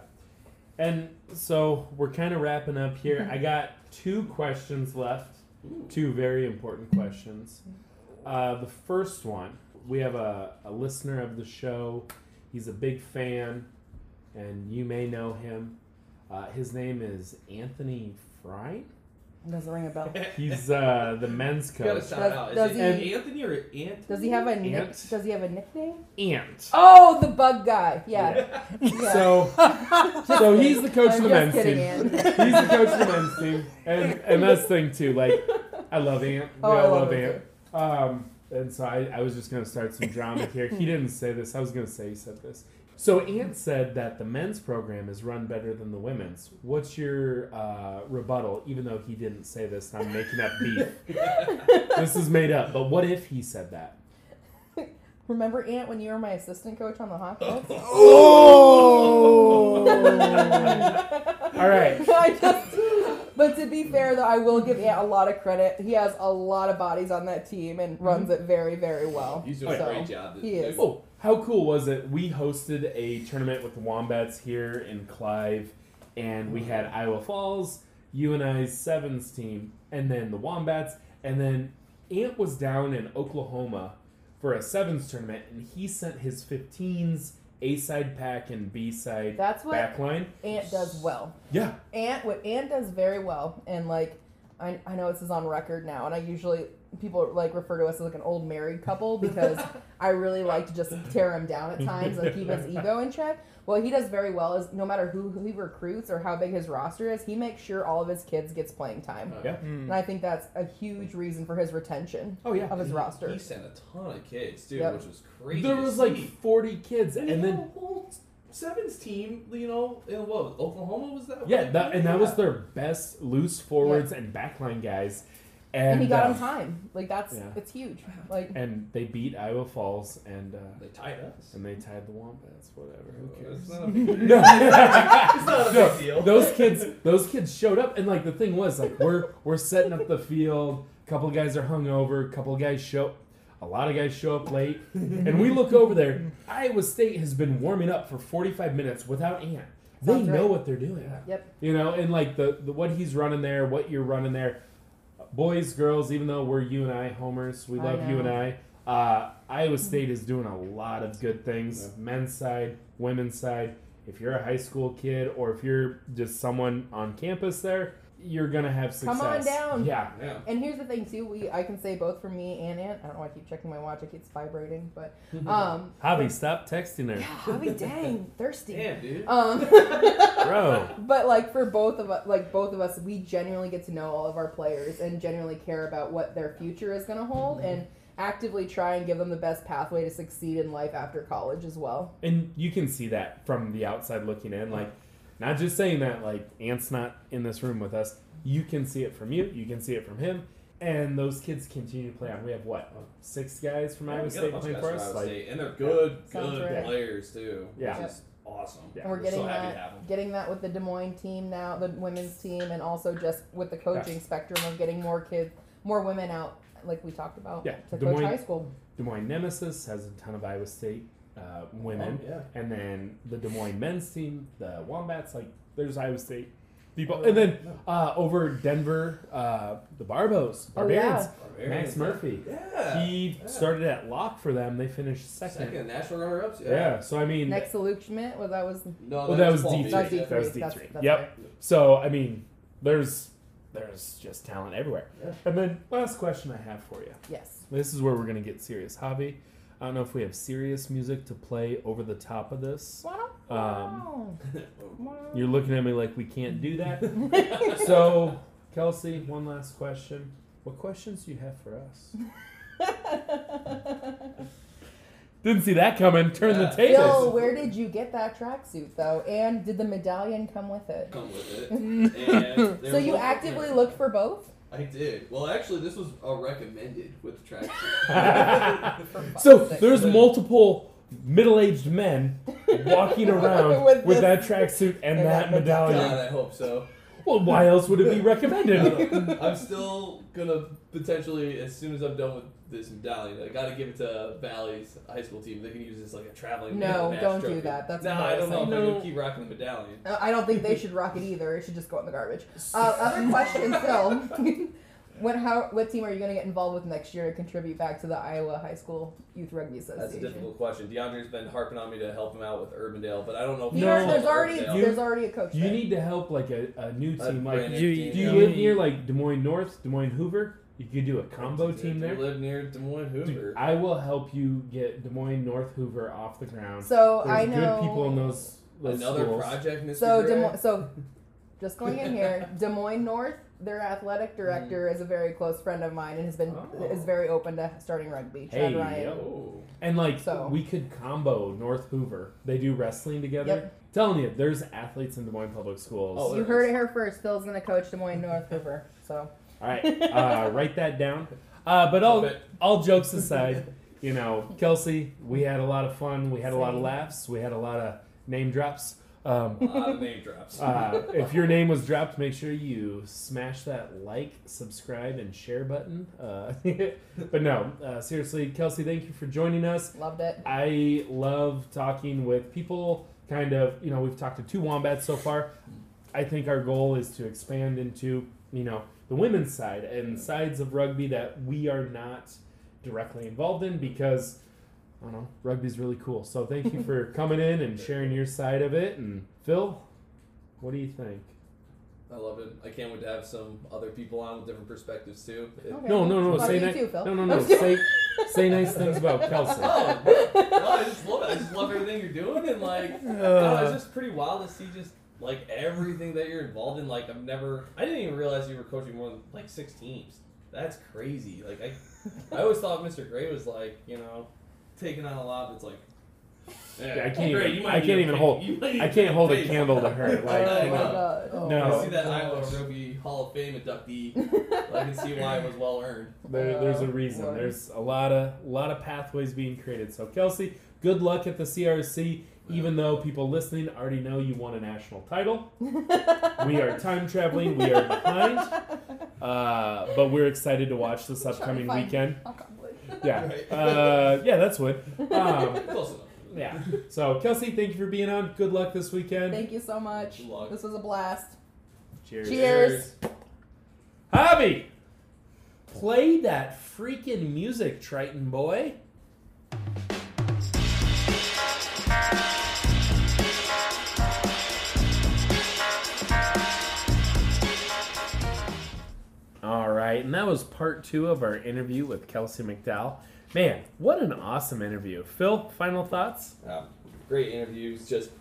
And so we're kind of wrapping up here. I got two questions left, two very important questions. Uh, the first one we have a, a listener of the show, he's a big fan, and you may know him. Uh, his name is Anthony Fry. Doesn't ring a bell. He's uh, the men's You gotta coach. sound Does- out. Is does it he- Anthony or Ant? Does he have a nick? Ant. Does he have a nickname? Ant. Oh, the bug guy. Yeah. yeah. So, so he's the coach I'm of the just men's kidding, team. Ant. He's the coach of the men's team, and and that's the thing too. Like, I love Ant. We Oh, I all love love him Ant. Um, and so I, I was just gonna start some drama here. He didn't say this. I was gonna say he said this. So Ant said that the men's program is run better than the women's. What's your uh, rebuttal? Even though he didn't say this, I'm making up beef. this is made up. But what if he said that? Remember Ant when you were my assistant coach on the Hawkins? Oh! All right. I just, but to be fair, though, I will give Ant a lot of credit. He has a lot of bodies on that team and mm-hmm. runs it very, very well. He's doing So, a great job. he is. Oh, how cool was it? We hosted a tournament with the Wombats here in Clive, and we had Iowa Falls, UNI's sevens team, and then the Wombats, and then Ant was down in Oklahoma for a sevens tournament, and he sent his 15s A side pack and B side That's what backline. Ant does well. Yeah, Ant, what Ant does very well, and like, I, I know this is on record now, and I usually people like refer to us as like an old married couple because I really like to just tear him down at times and keep his ego in check. What he does very well is no matter who, who he recruits or how big his roster is, he makes sure all of his kids gets playing time. yeah. Mm. And I think that's a huge reason for his retention Oh yeah. of his He- roster. He sent a ton of kids too, Yep. which was crazy. There was like 40 kids, and, and then had whole sevens team. You know, in what Oklahoma was that? yeah, that, and that was their best loose forwards and backline guys. And, and he got uh, him time. Like that's yeah. it's huge. Like and they beat Iowa Falls, and uh, They tied us. and they tied the Wombats. Whatever, who It's not a big deal. No. It's not a No, big deal. those kids, those kids showed up, and like the thing was, like we're we're setting up the field. A couple of guys are hungover. A couple of guys show. A lot of guys show up late, and we look over there. Iowa State has been warming up for 45 minutes without Ant. They Sounds know right. what they're doing. Yep. You know, and like the, the what he's running there, what you're running there, boys, girls. Even though we're UNI homers, we I love you and. I. Uh, Iowa State is doing a lot of good things, Yeah. men's side, women's side. If you're a high school kid, or if you're just someone on campus there, you're gonna have success. Come on down. Yeah. Yeah. And here's the thing too, we I can say both for me and Ant. I don't know why I keep checking my watch, it keeps vibrating, but um Javi, stop texting her, Javi, dang, thirsty. Damn, dude. Um bro. but like for both of us like both of us, we genuinely get to know all of our players and genuinely care about what their future is gonna hold and actively try and give them the best pathway to succeed in life after college as well. And you can see that from the outside looking in. Like, not just saying that, like, Ant's not in this room with us. You can see it from you. You can see it from him. And those kids continue to play on. We have, what, six guys from Yeah, Iowa we got a State playing for us? Like, State, and they're good, Sounds good right. players too. Yeah. which is awesome. Yeah. And we're We're getting so happy that to have 'em. getting that with the Des Moines team now, the women's team, and also just with the coaching spectrum of getting more kids, more women out, like we talked about, Yeah, to Des coach Moines- high school. Des Moines Nemesis has a ton of Iowa State uh, women. Oh, yeah. And then the Des Moines men's team, the Wombats, like, there's Iowa State people. And then uh, over Denver, uh, the Barbos, Oh, yeah. Barbarians, Barbarians, Max Murphy. Yeah. He yeah. started at lock for them. They finished second. second national runner-ups. Yeah. Yeah. So I mean, Next to Luke Schmidt, well, that was No, Well, that was D3. That was D three. That was That's, D3. Yep. right. so I mean, there's there's just talent everywhere. Yeah. And then last question I have for you. Yes. This is where we're gonna get serious, hobby. I don't know if we have serious music to play over the top of this. Um, You're looking at me like we can't do that. so, Kelsie, one last question. What questions do you have for us? Didn't see that coming. Turn the Yeah. tables. Bill, where did you get that tracksuit though? And did the medallion come with it? Come with it. And So you actively looked for both? I did. Well, actually, this was a recommended with the tracksuit. so there's multiple middle-aged men walking around with, With that tracksuit and, and that, that medallion. God, I hope so. Well, why else would it be recommended? I'm still gonna potentially, as soon as I'm done with this medallion, I gotta give it to Valley's high school team. They can use this like a traveling. No, don't trophy. do that. That's no, I don't know if embarrassing. I'm gonna keep rocking the medallion. I don't think they should rock it either. It should just go in the garbage. Uh, other question, Phil. What how what team are you going to get involved with next year to contribute back to the Iowa High School Youth Rugby Association? That's a difficult question. DeAndre's been harping on me to help him out with Urbandale, but I don't know if No. know, there's already Urbandale. You- there's already a coach. You there. need to help like a, a new A team. Like, brand new you- do you live near like Des Moines North, Des Moines Hoover? You could do a combo Do team you there. live near Des Moines Hoover. Dude, I will help you get Des Moines North Hoover off the ground. So There's I know good people in those, those Another schools. project, Mr. So Des Moines, so just going in here, Des Moines North, their athletic mm. director is a very close friend of mine and has been Oh. is very open to starting rugby. Chad Hey, Ryan. yo. Oh. And like So- we could combo North Hoover. They do wrestling together. Yep. Telling you, there's athletes in Des Moines Public Schools. Oh, You heard it here first. Phil's going to coach Des Moines North Hoover. So All right, uh, write that down. Uh, but all all jokes aside, you know, Kelsie, we had a lot of fun. We had a lot of laughs. We had a lot of name drops. Um, A lot of name drops. uh, if your name was dropped, make sure you smash that like, subscribe, and share button. Uh, but no, uh, seriously, Kelsie, thank you for joining us. loved it. I love talking with people. Kind of, you know, we've talked to two wombats so far. I think our goal is to expand into, you know, the women's side and sides of rugby that we are not directly involved in because I don't know, rugby's really cool. So thank you for coming in and sharing your side of it. And Phil, what do you think? I love it. I can't wait to have some other people on with different perspectives too. Okay. No, no, no. Fuck Say you ni- too, no, no, no. Say say nice things about Kelsie. Oh, no, I just love it. I just love everything you're doing, and like, uh. I don't it's just pretty wild to see just like everything that you're involved in. Like, I've never, I didn't even realize you were coaching more than like six teams. That's crazy. Like, I, I always thought Mr. Gray was like, you know, taking on a lot. But it's like, Yeah, I can't Gray, even- you I can't need even a hold- pay- you might I can't hold a candle to her. Oh like, Oh oh my my God. god. Oh, No. I see that. Iowa Rugby Hall of Fame inductee. I can see why it was well earned. There, there's a reason. There's a lot of lot of pathways being created. So Kelsie, good luck at the CRC. Even though people listening already know you won a national title, we are time traveling. We are behind, uh, but we're excited to watch this upcoming weekend. Yeah, uh, yeah, that's what. Um, yeah. So Kelsie, thank you for being on. Good luck this weekend. Thank you so much. Good luck. This was a blast. Cheers. Cheers. Javi, play that freaking music, Triton boy. All right, and that was part two of our interview with Kelsie McDowell. Man, what an awesome interview. Phil, final thoughts? Um, great interviews. Just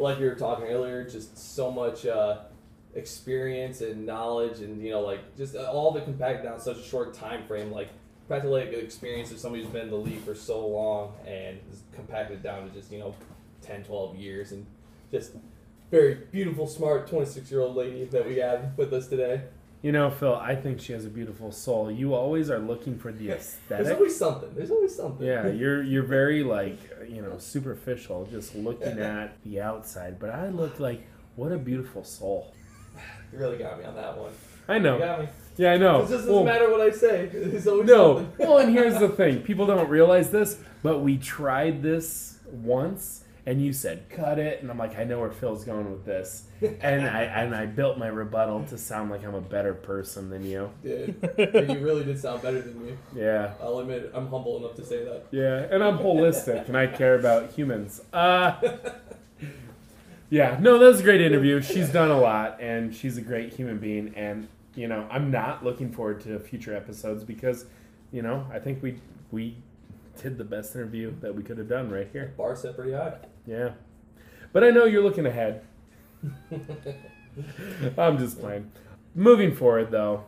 like you were talking earlier, just so much uh, experience and knowledge, and you know, like just all the compacted down such a short time frame. Like practically like experience of somebody who's been in the league for so long and compacted down to just you know 10, 12 years, and just very beautiful, smart, twenty six year old lady that we have with us today. You know, Phil, I think she has a beautiful soul. You always are looking for the aesthetic. There's always something. There's always something. Yeah, you're you're very like you know superficial, just looking at the outside. But I look like what a beautiful soul. You really got me on that one. I You know. got me. Yeah, I know. It just doesn't Well, matter what I say. There's always no. Well, and here's the thing: people don't realize this, but we tried this once, and you said cut it, and I'm like, I know where Phil's going with this, and I and I built my rebuttal to sound like I'm a better person than you. Did. you really did sound better than me. Yeah. I'll admit, I'm humble enough to say that. Yeah, and I'm holistic and I care about humans. Uh, yeah, no, that was a great interview. She's done a lot and she's a great human being. And, you know, I'm not looking forward to future episodes because, you know, I think we we did the best interview that we could have done right here. Bar set pretty high. Yeah. But I know you're looking ahead. I'm just playing. Moving forward, though,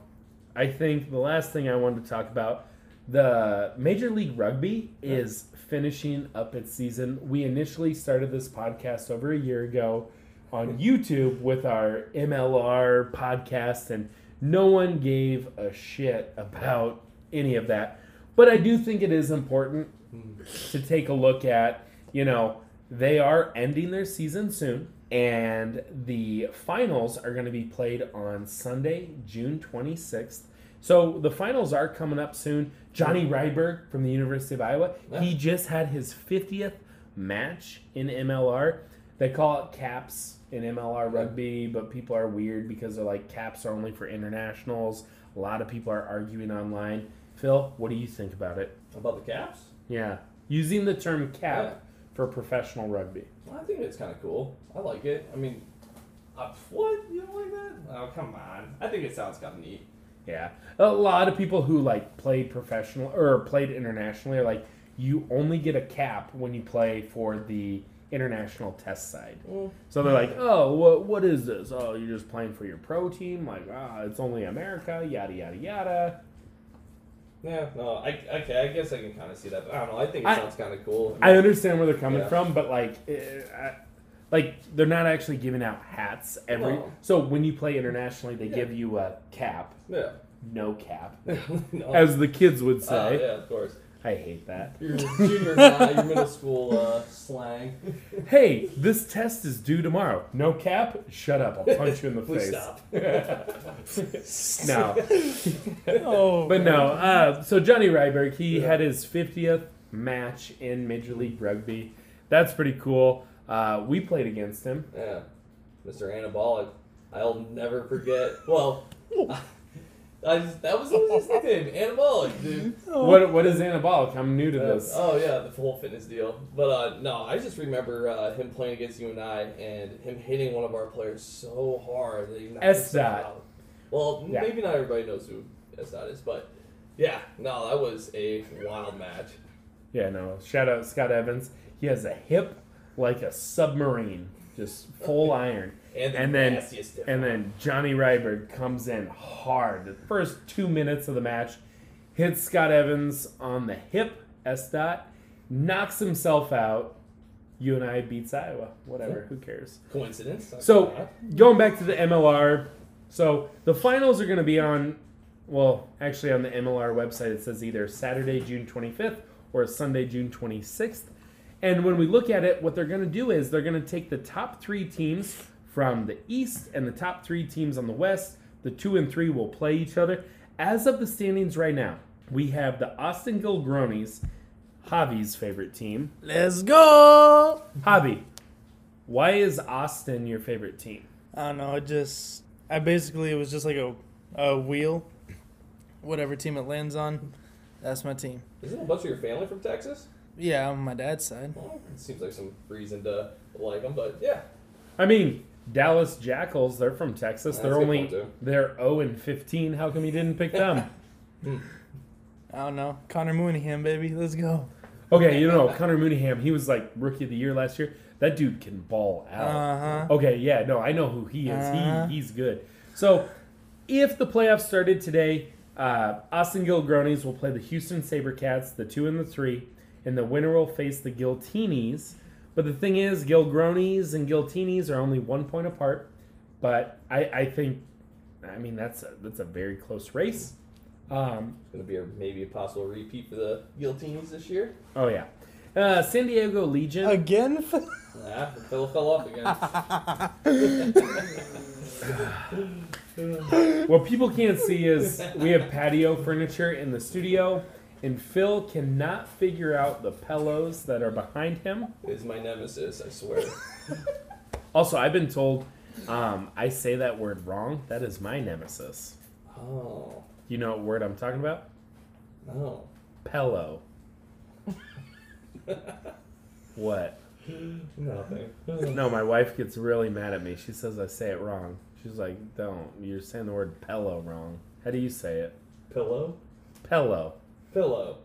I think the last thing I wanted to talk about the Major League Rugby is finishing up its season. We initially started this podcast over a year ago on YouTube with our MLR podcast, and no one gave a shit about any of that. But I do think it is important hmm. to take a look at, you know, they are ending their season soon, and the finals are going to be played on Sunday, June 26th. So the finals are coming up soon. Johnny Ryberg from the University of Iowa, he just had his 50th match in MLR. They call it caps in MLR rugby, but people are weird because they're like caps are only for internationals. A lot of people are arguing online. Phil, what do you think about it? About the caps? Yeah, using the term cap Yeah. For professional rugby. I think it's kind of cool. I like it. I mean, uh, what? You don't like that? Oh, come on. I think it sounds kind of neat. Yeah, a lot of people who like played professional or played internationally are like, you only get a cap when you play for the international test side. Mm. So they're like, oh, what what is this? Oh, you're just playing for your pro team? Like, ah, it's only America, yada yada yada. Yeah, no, I okay. I guess I can kind of see that. But I don't know. I think it I- sounds kind of cool. I understand where they're coming Yeah. from, but like, eh, I, like they're not actually giving out hats every. No. So when you play internationally, they Yeah. give you a cap, yeah. no cap, no. as the kids would Uh, say. yeah, of course. I hate that. Your junior high, your middle school uh, slang. Hey, this test is due tomorrow. No cap? Shut up. I'll punch you in the Please face. stop. No. Oh, But no. Uh, so Johnny Ryberg, he had his 50th match in Major League Rugby. That's pretty cool. Uh, we played against him. Yeah, Mr. Anabolic. I'll never forget. Well, I just, that was his nickname, Anabolic, dude. What What is anabolic? I'm new to Uh, this. oh yeah, the whole fitness deal. But uh, no, I just remember uh, him playing against you and I, and him hitting one of our players so hard that he knocked S. himself Dot. out. Well, Yeah. maybe not everybody knows who S. Dot is, but yeah, no, that was a wild match. Yeah, no. Shout out Scott Evans. He has a hip like a submarine, just full iron. And, And then and then Johnny Ryberg comes in hard. The first two minutes of the match, hits Scott Evans on the hip, S dot, knocks himself out. UNI beats Iowa. Whatever, who cares? coincidence. That's So going back to the MLR, so the finals are going to be on. Well, actually, on the MLR website, it says either Saturday, June 25th, or Sunday, June 26th. And when we look at it, what they're going to do is they're going to take the top three teams from the East and the top three teams on the West. The two and three will play each other. As of the standings right now, we have the Austin Gilgronis, Javi's favorite team. let's go. Javi, why is Austin your favorite team? I don't know. It just, I basically it was just like a, a wheel. Whatever team it lands on, that's my team. Isn't a bunch of your family from Texas? Yeah, on my dad's side. Well, it seems like some reason to like them, but yeah. I mean, Dallas Jackals, they're from Texas. That's they're only point, they're 0 and 15. How come you didn't pick them? I don't know. Connor Mooneyham, baby, let's go. okay, you know, Connor Mooneyham, he was like rookie of the year last year. That dude can ball out. Uh huh. Okay, yeah, no, I know who he is. Uh-huh. He he's good. So, if the playoffs started today, uh, Austin Gilgronis will play the Houston SaberCats, the two and the three, and the winner will face the Giltinis. But the thing is, Gilgronis and Giltinis are only one point apart. But I, I think, I mean, that's a, that's a very close race. Um, Gonna be a, maybe a possible repeat for the Giltinis this year. oh yeah, uh, San Diego Legion. Again? Nah, Phil fell off again. What people can't see is we have patio furniture in the studio, and Phil cannot figure out the pillows that are behind him. is my nemesis, I swear. Also, I've been told um, I say that word wrong. That is my nemesis. Oh, You know what word I'm talking about? no. Pillow. what? Nothing. No, my wife gets really mad at me. She says I say it wrong. She's like, "Don't. You're saying the word pillow wrong. How do you say it? Pillow? Pillow. Pillow.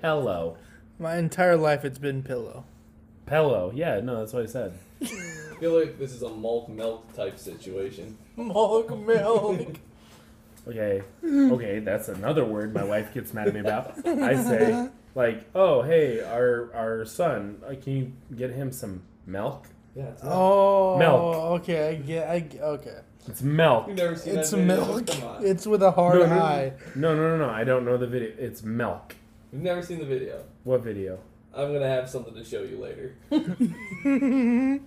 Pillow. My entire life it's been pillow. Pillow. Yeah, no, that's what I said. I feel like this is a malt milk type situation. Milk, milk. Okay. Okay, that's another word my wife gets mad at me about. I say like, "Oh, hey, our our son, uh, can you get him some milk?" Yeah, it's Oh, Milk. Okay, I get. I get, okay. It's milk. You've never seen It's that video? milk. Come on. It's with a hard No, no, no. eye. No, no, no, no. I don't know the video. It's milk. You've never seen the video. What video? I'm gonna have something to show you later.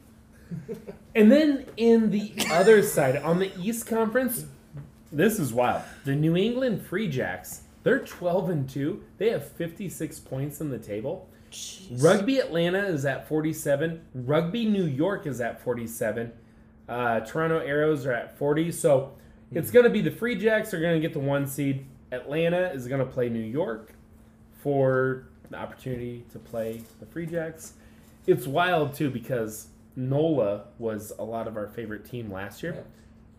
And then in the other side, on the East Conference, this is wild. The New England Free Jacks, they're 12 and 2. They have 56 points in the table. Rugby Atlanta is at 47. Rugby New York is at 47. Uh, Toronto Arrows are at 40. So it's going to be the Free Jacks are going to get the one seed. Atlanta is going to play New York for the opportunity to play the Free Jacks. It's wild too because NOLA was a lot of our favorite team last year.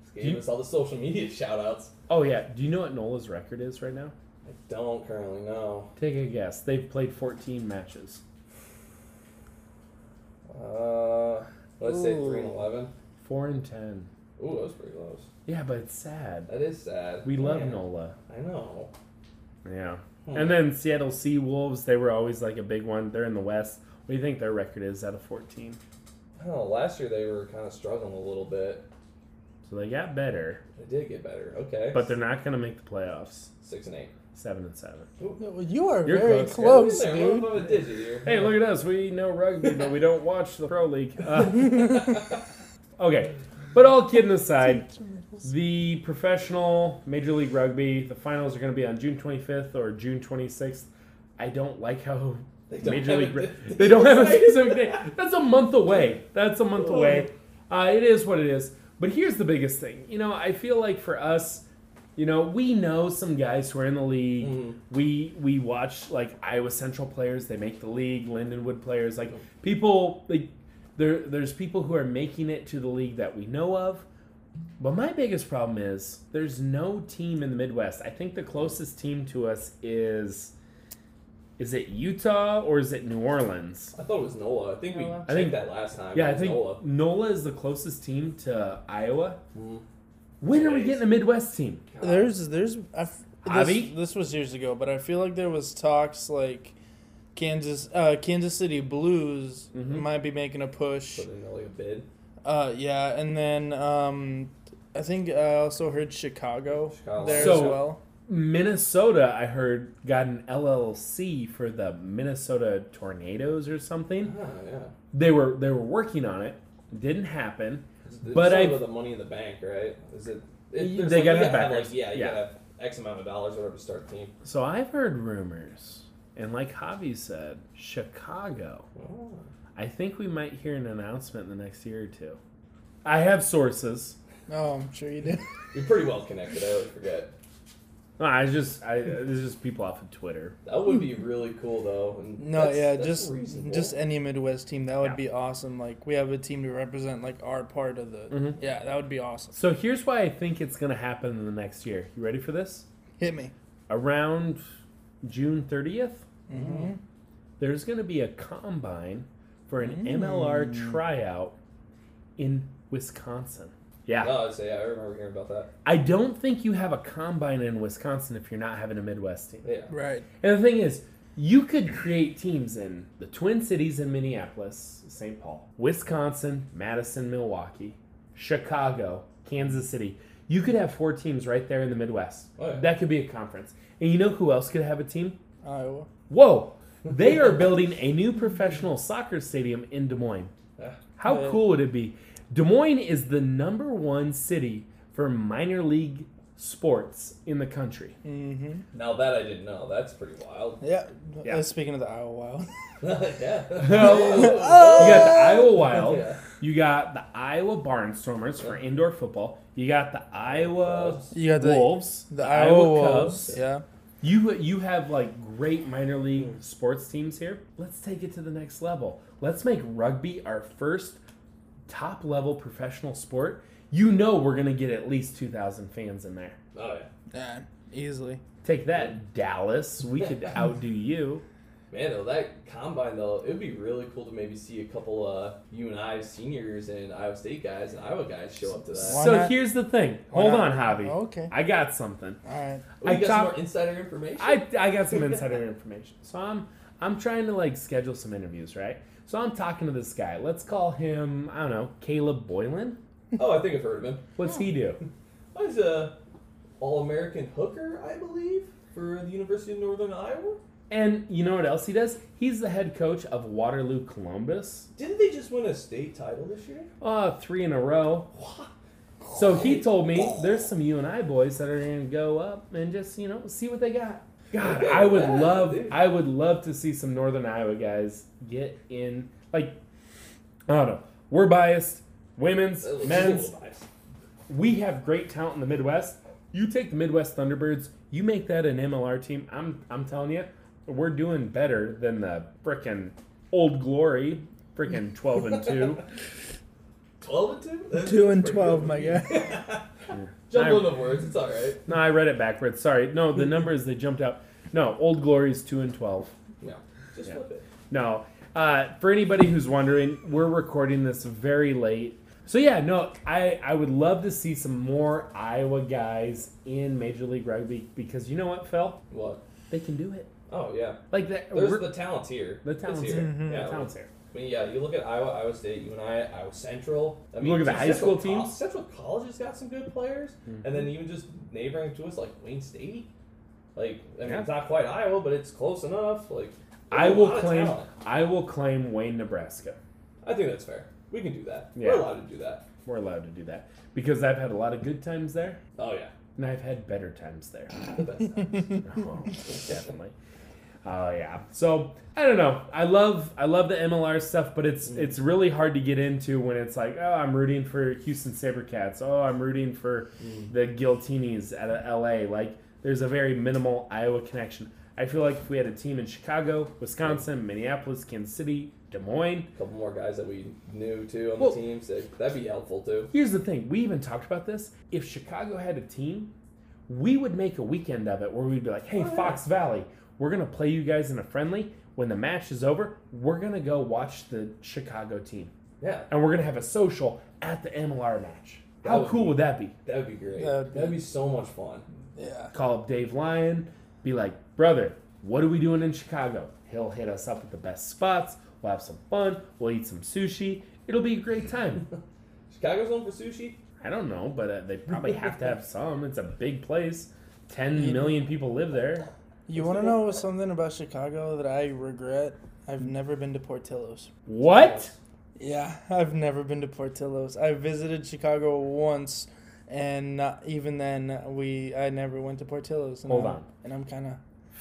Just gave us all the social media shout outs. Oh yeah, do you know what NOLA's record is right now? I don't currently know. Take a guess. They've played 14 matches. Uh, let's say 3 and 11. 4 and 10. Ooh, that was pretty close. Yeah, but it's sad. That is sad. We love Man, NOLA. I know. Yeah. Hmm. And then Seattle Sea Wolves, they were always like a big one. They're in the West. What do you think their record is out of 14? I don't know. Last year they were kind of struggling a little bit. So they got better, They did get better. Okay. but they're not going to make the playoffs. six and eight. 7 and 7. No, You are You're very close. close, Yeah, dude. above a digit here. Hey, look at us. We know rugby, but we don't watch the Pro League. Uh, okay. But all kidding aside, the professional Major League Rugby, the finals are going to be on June 25th or June 26th. I don't like how They don't Major League They don't have a specific day. That's a month away. That's a month away. Uh, it is what it is. But here's the biggest thing. You know, I feel like for us, you know, we know some guys who are in the league. Mhm. We we watch like Iowa Central players. They make the league. Lindenwood players. Like people like there. There's people who are making it to the league that we know of. But my biggest problem is there's no team in the Midwest. I think the closest team to us is is it Utah or is it New Orleans? I thought it was NOLA. I think we NOLA. checked I think- that last time. Yeah, I think NOLA. NOLA is the closest team to Iowa. Mhm. When are we getting a Midwest team? God. There's, there's, I f- this, this was years ago, but I feel like there was talks like Kansas, uh, Kansas City Blues Mhm. might be making a push. Put in like a bid. Uh, yeah, and then um, I think I also heard Chicago, Chicago. there So- as well. Minnesota, I heard, got an LLC for the Minnesota Tornadoes or something. Ah, yeah. They were they were working on it. Didn't happen. It's But something I- with the money in the bank, right? Is it? It they like, gotta you have have like yeah, you Yeah. gotta have X amount of dollars or whatever to start a team. So I've heard rumors, and like Javi said, Chicago. Oh. I think we might hear an announcement in the next year or two. I have sources. Oh, I'm sure you do. You're pretty well connected. I always forget. No, I just I there's just people off of Twitter. That would be really cool though. And No, that's- yeah, that's just reasonable. just any Midwest team that would Yeah. be awesome. Like we have a team to represent like our part of the. Mhm. Yeah, that would be awesome. So here's why I think it's gonna happen in the next year. You ready for this? Hit me. Around June 30th, Mm-hmm. there's gonna be a combine for an Mm. MLR tryout in Wisconsin. Yeah. No, I'd yeah, I remember hearing about that. I don't think you have a combine in Wisconsin if you're not having a Midwest team. Yeah. Right. And the thing is, you could create teams in the Twin Cities in Minneapolis, St. Paul, Wisconsin, Madison, Milwaukee, Chicago, Kansas City. You could have four teams right there in the Midwest. Oh, yeah. That could be a conference. And you know who else could have a team? Iowa. Whoa! They are building a new professional soccer stadium in Des Moines. How Yeah. cool would it be? Des Moines is the number one city for minor league sports in the country. Mm-hmm. Now that I didn't know, that's pretty wild. Yeah. Yeah. Uh, speaking of the Iowa Wild. yeah. You got the Iowa Wild. Yeah. You got the Iowa Barnstormers for indoor football. You got the Iowa You got the Wolves, the Iowa Wolves. Cubs. Yeah. You you have like great minor league sports teams here. Let's take it to the next level. Let's make rugby our first top level professional sport. You know we're gonna get at least two thousand fans in there. Oh yeah. Yeah. Easily. Take that, Dallas. We could outdo you. Man, though that combine though, it'd be really cool to maybe see a couple uh UNI seniors and Iowa State guys and Iowa guys show up to that. Why so not? here's the thing. Why Hold not? on, Javi. Okay. I got something. All right. Oh, I got talk- some more insider information? I, I got some insider information. So I'm I'm trying to like schedule some interviews, right? So I'm talking to this guy. Let's call him, I don't know, Caleb Boylan. oh, I think I've heard of him. What's he do? Oh, he's a all American hooker, I believe, for the University of Northern Iowa. And you know what else he does? He's the head coach of Waterloo Columbus. Didn't they just win a state title this year? Uh, three in a row. So he told me there's some UNI boys that are gonna go up and just you know see what they got. God, I would love. I would love to see some Northern Iowa guys get in. Like, I don't know. We're biased. Women's, men's. We have great talent in the Midwest. You take the Midwest Thunderbirds, you make that an MLR team. I'm, I'm telling you, we're doing better than the frickin' Old Glory, frickin' twelve and two. Twelve and two. That's Two and 12, good. my guy. Jumbling of words. It's all right. No, I read it backwards. Sorry. No, the numbers they jumped out. No, Old Glory's two and twelve. No, just Yeah. flip it. No. Uh, for anybody who's wondering, we're recording this very late. So yeah, no, I, I would love to see some more Iowa guys in Major League Rugby because you know what, Phil? What? They can do it. Oh yeah. Like that. There's the talents here. the It's talent's here. here. Mhm. Yeah. The talent's here. I mean, yeah, you look at Iowa, Iowa State, UNI, Iowa Central. I mean, Look at the high Central school Col- teams. Central College has got some good players, Mhm. and then even just neighboring to us, like Wayne State. Like, I mean, Yeah. it's not quite Iowa, but it's close enough. Like, I will claim. talent. I will claim Wayne, Nebraska. I think that's fair. We can do that. Yeah. We're allowed to do that. We're allowed to do that because I've had a lot of good times there, Oh yeah, and I've had better times there. the best. times. oh, definitely. Oh yeah. So I don't know. I love I love the MLR stuff, but it's Mm. it's really hard to get into when it's like, oh, I'm rooting for Houston SaberCats. Oh, I'm rooting for Mm. the Giltinis out of LA. Like there's a very minimal Iowa connection. I feel like if we had a team in Chicago, Wisconsin, Minneapolis, Kansas City, Des Moines. A couple more guys that we knew too on Well- the teams. That, that'd be helpful too. Here's the thing. We even talked about this. If Chicago had a team, we would make a weekend of it where we'd be like, hey, Oh, yeah. Fox Valley, we're going to play you guys in a friendly. When the match is over, we're going to go watch the Chicago team. Yeah, And we're going to have a social at the MLR match. That How would cool be- would that be? that would be great. That'd That'd be- be so much fun. Yeah. Call up Dave Lyon, be like, brother, what are we doing in Chicago? He'll hit us up at the best spots. We'll have some fun. We'll eat some sushi. It'll be a great time. Chicago's known for sushi. I don't know, but uh, they probably have to have some. It's a big place. Ten million people live there. You want to know something about Chicago that I regret? I've never been to Portillo's. What? Yeah, I've never been to Portillo's. I visited Chicago once, and not, even then, we I never went to Portillo's. And Hold I'm- on. And I'm kind of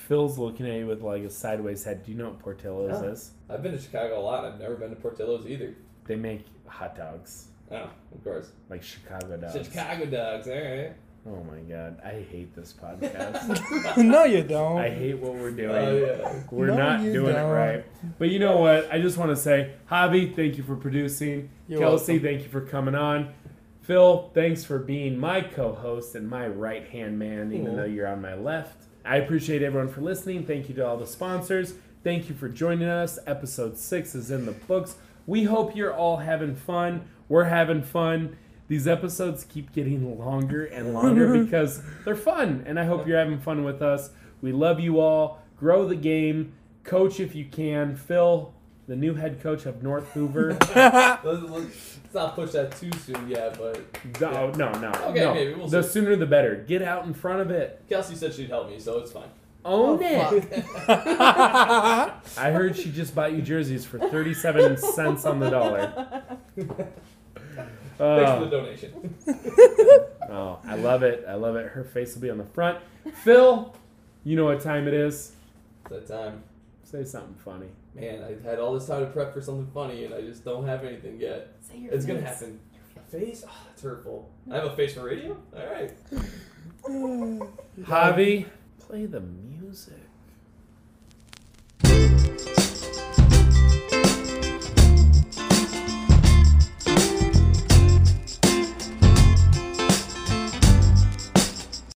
Phil's looking at you with like a sideways head. Do you know what Portillo's No. is? I've been to Chicago a lot. I've never been to Portillo's either. They make hot dogs, Oh, of course. like Chicago dogs. Chicago dogs, all right. Oh my god, I hate this podcast. no, you don't. I hate what we're doing. Oh yeah. We're No, not doing don't. it right. But you know what? I just want to say, Javi, thank you for producing. You're Kelsie, welcome. thank you for coming on. Phil, thanks for being my co-host and my right hand man, even Cool. though you're on my left. I appreciate everyone for listening. Thank you to all the sponsors. Thank you for joining us. Episode six is in the books. We hope you're all having fun. We're having fun. These episodes keep getting longer and longer because they're fun, and I hope you're having fun with us. We love you all. Grow the game. Coach if you can. Phil, the new head coach of North Hoover. Let's, let's, let's not push that too soon yet, but No, no, no. Okay, no. maybe we'll the see. sooner the better. Get out in front of it. Kelsie said she'd help me, so it's fine. Own Oh, it. I heard she just bought you jerseys for 37 cents on the dollar. Thanks uh, for the donation. Oh, I love it. I love it. Her face will be on the front. Phil, you know what time it is. It's that time. Say something funny. Man, I've had all this time to prep for something funny, and I just don't have anything yet. Say your It's gonna happen. Face? Oh, that's hurtful. I have a face for radio? All right. Javi, play the music.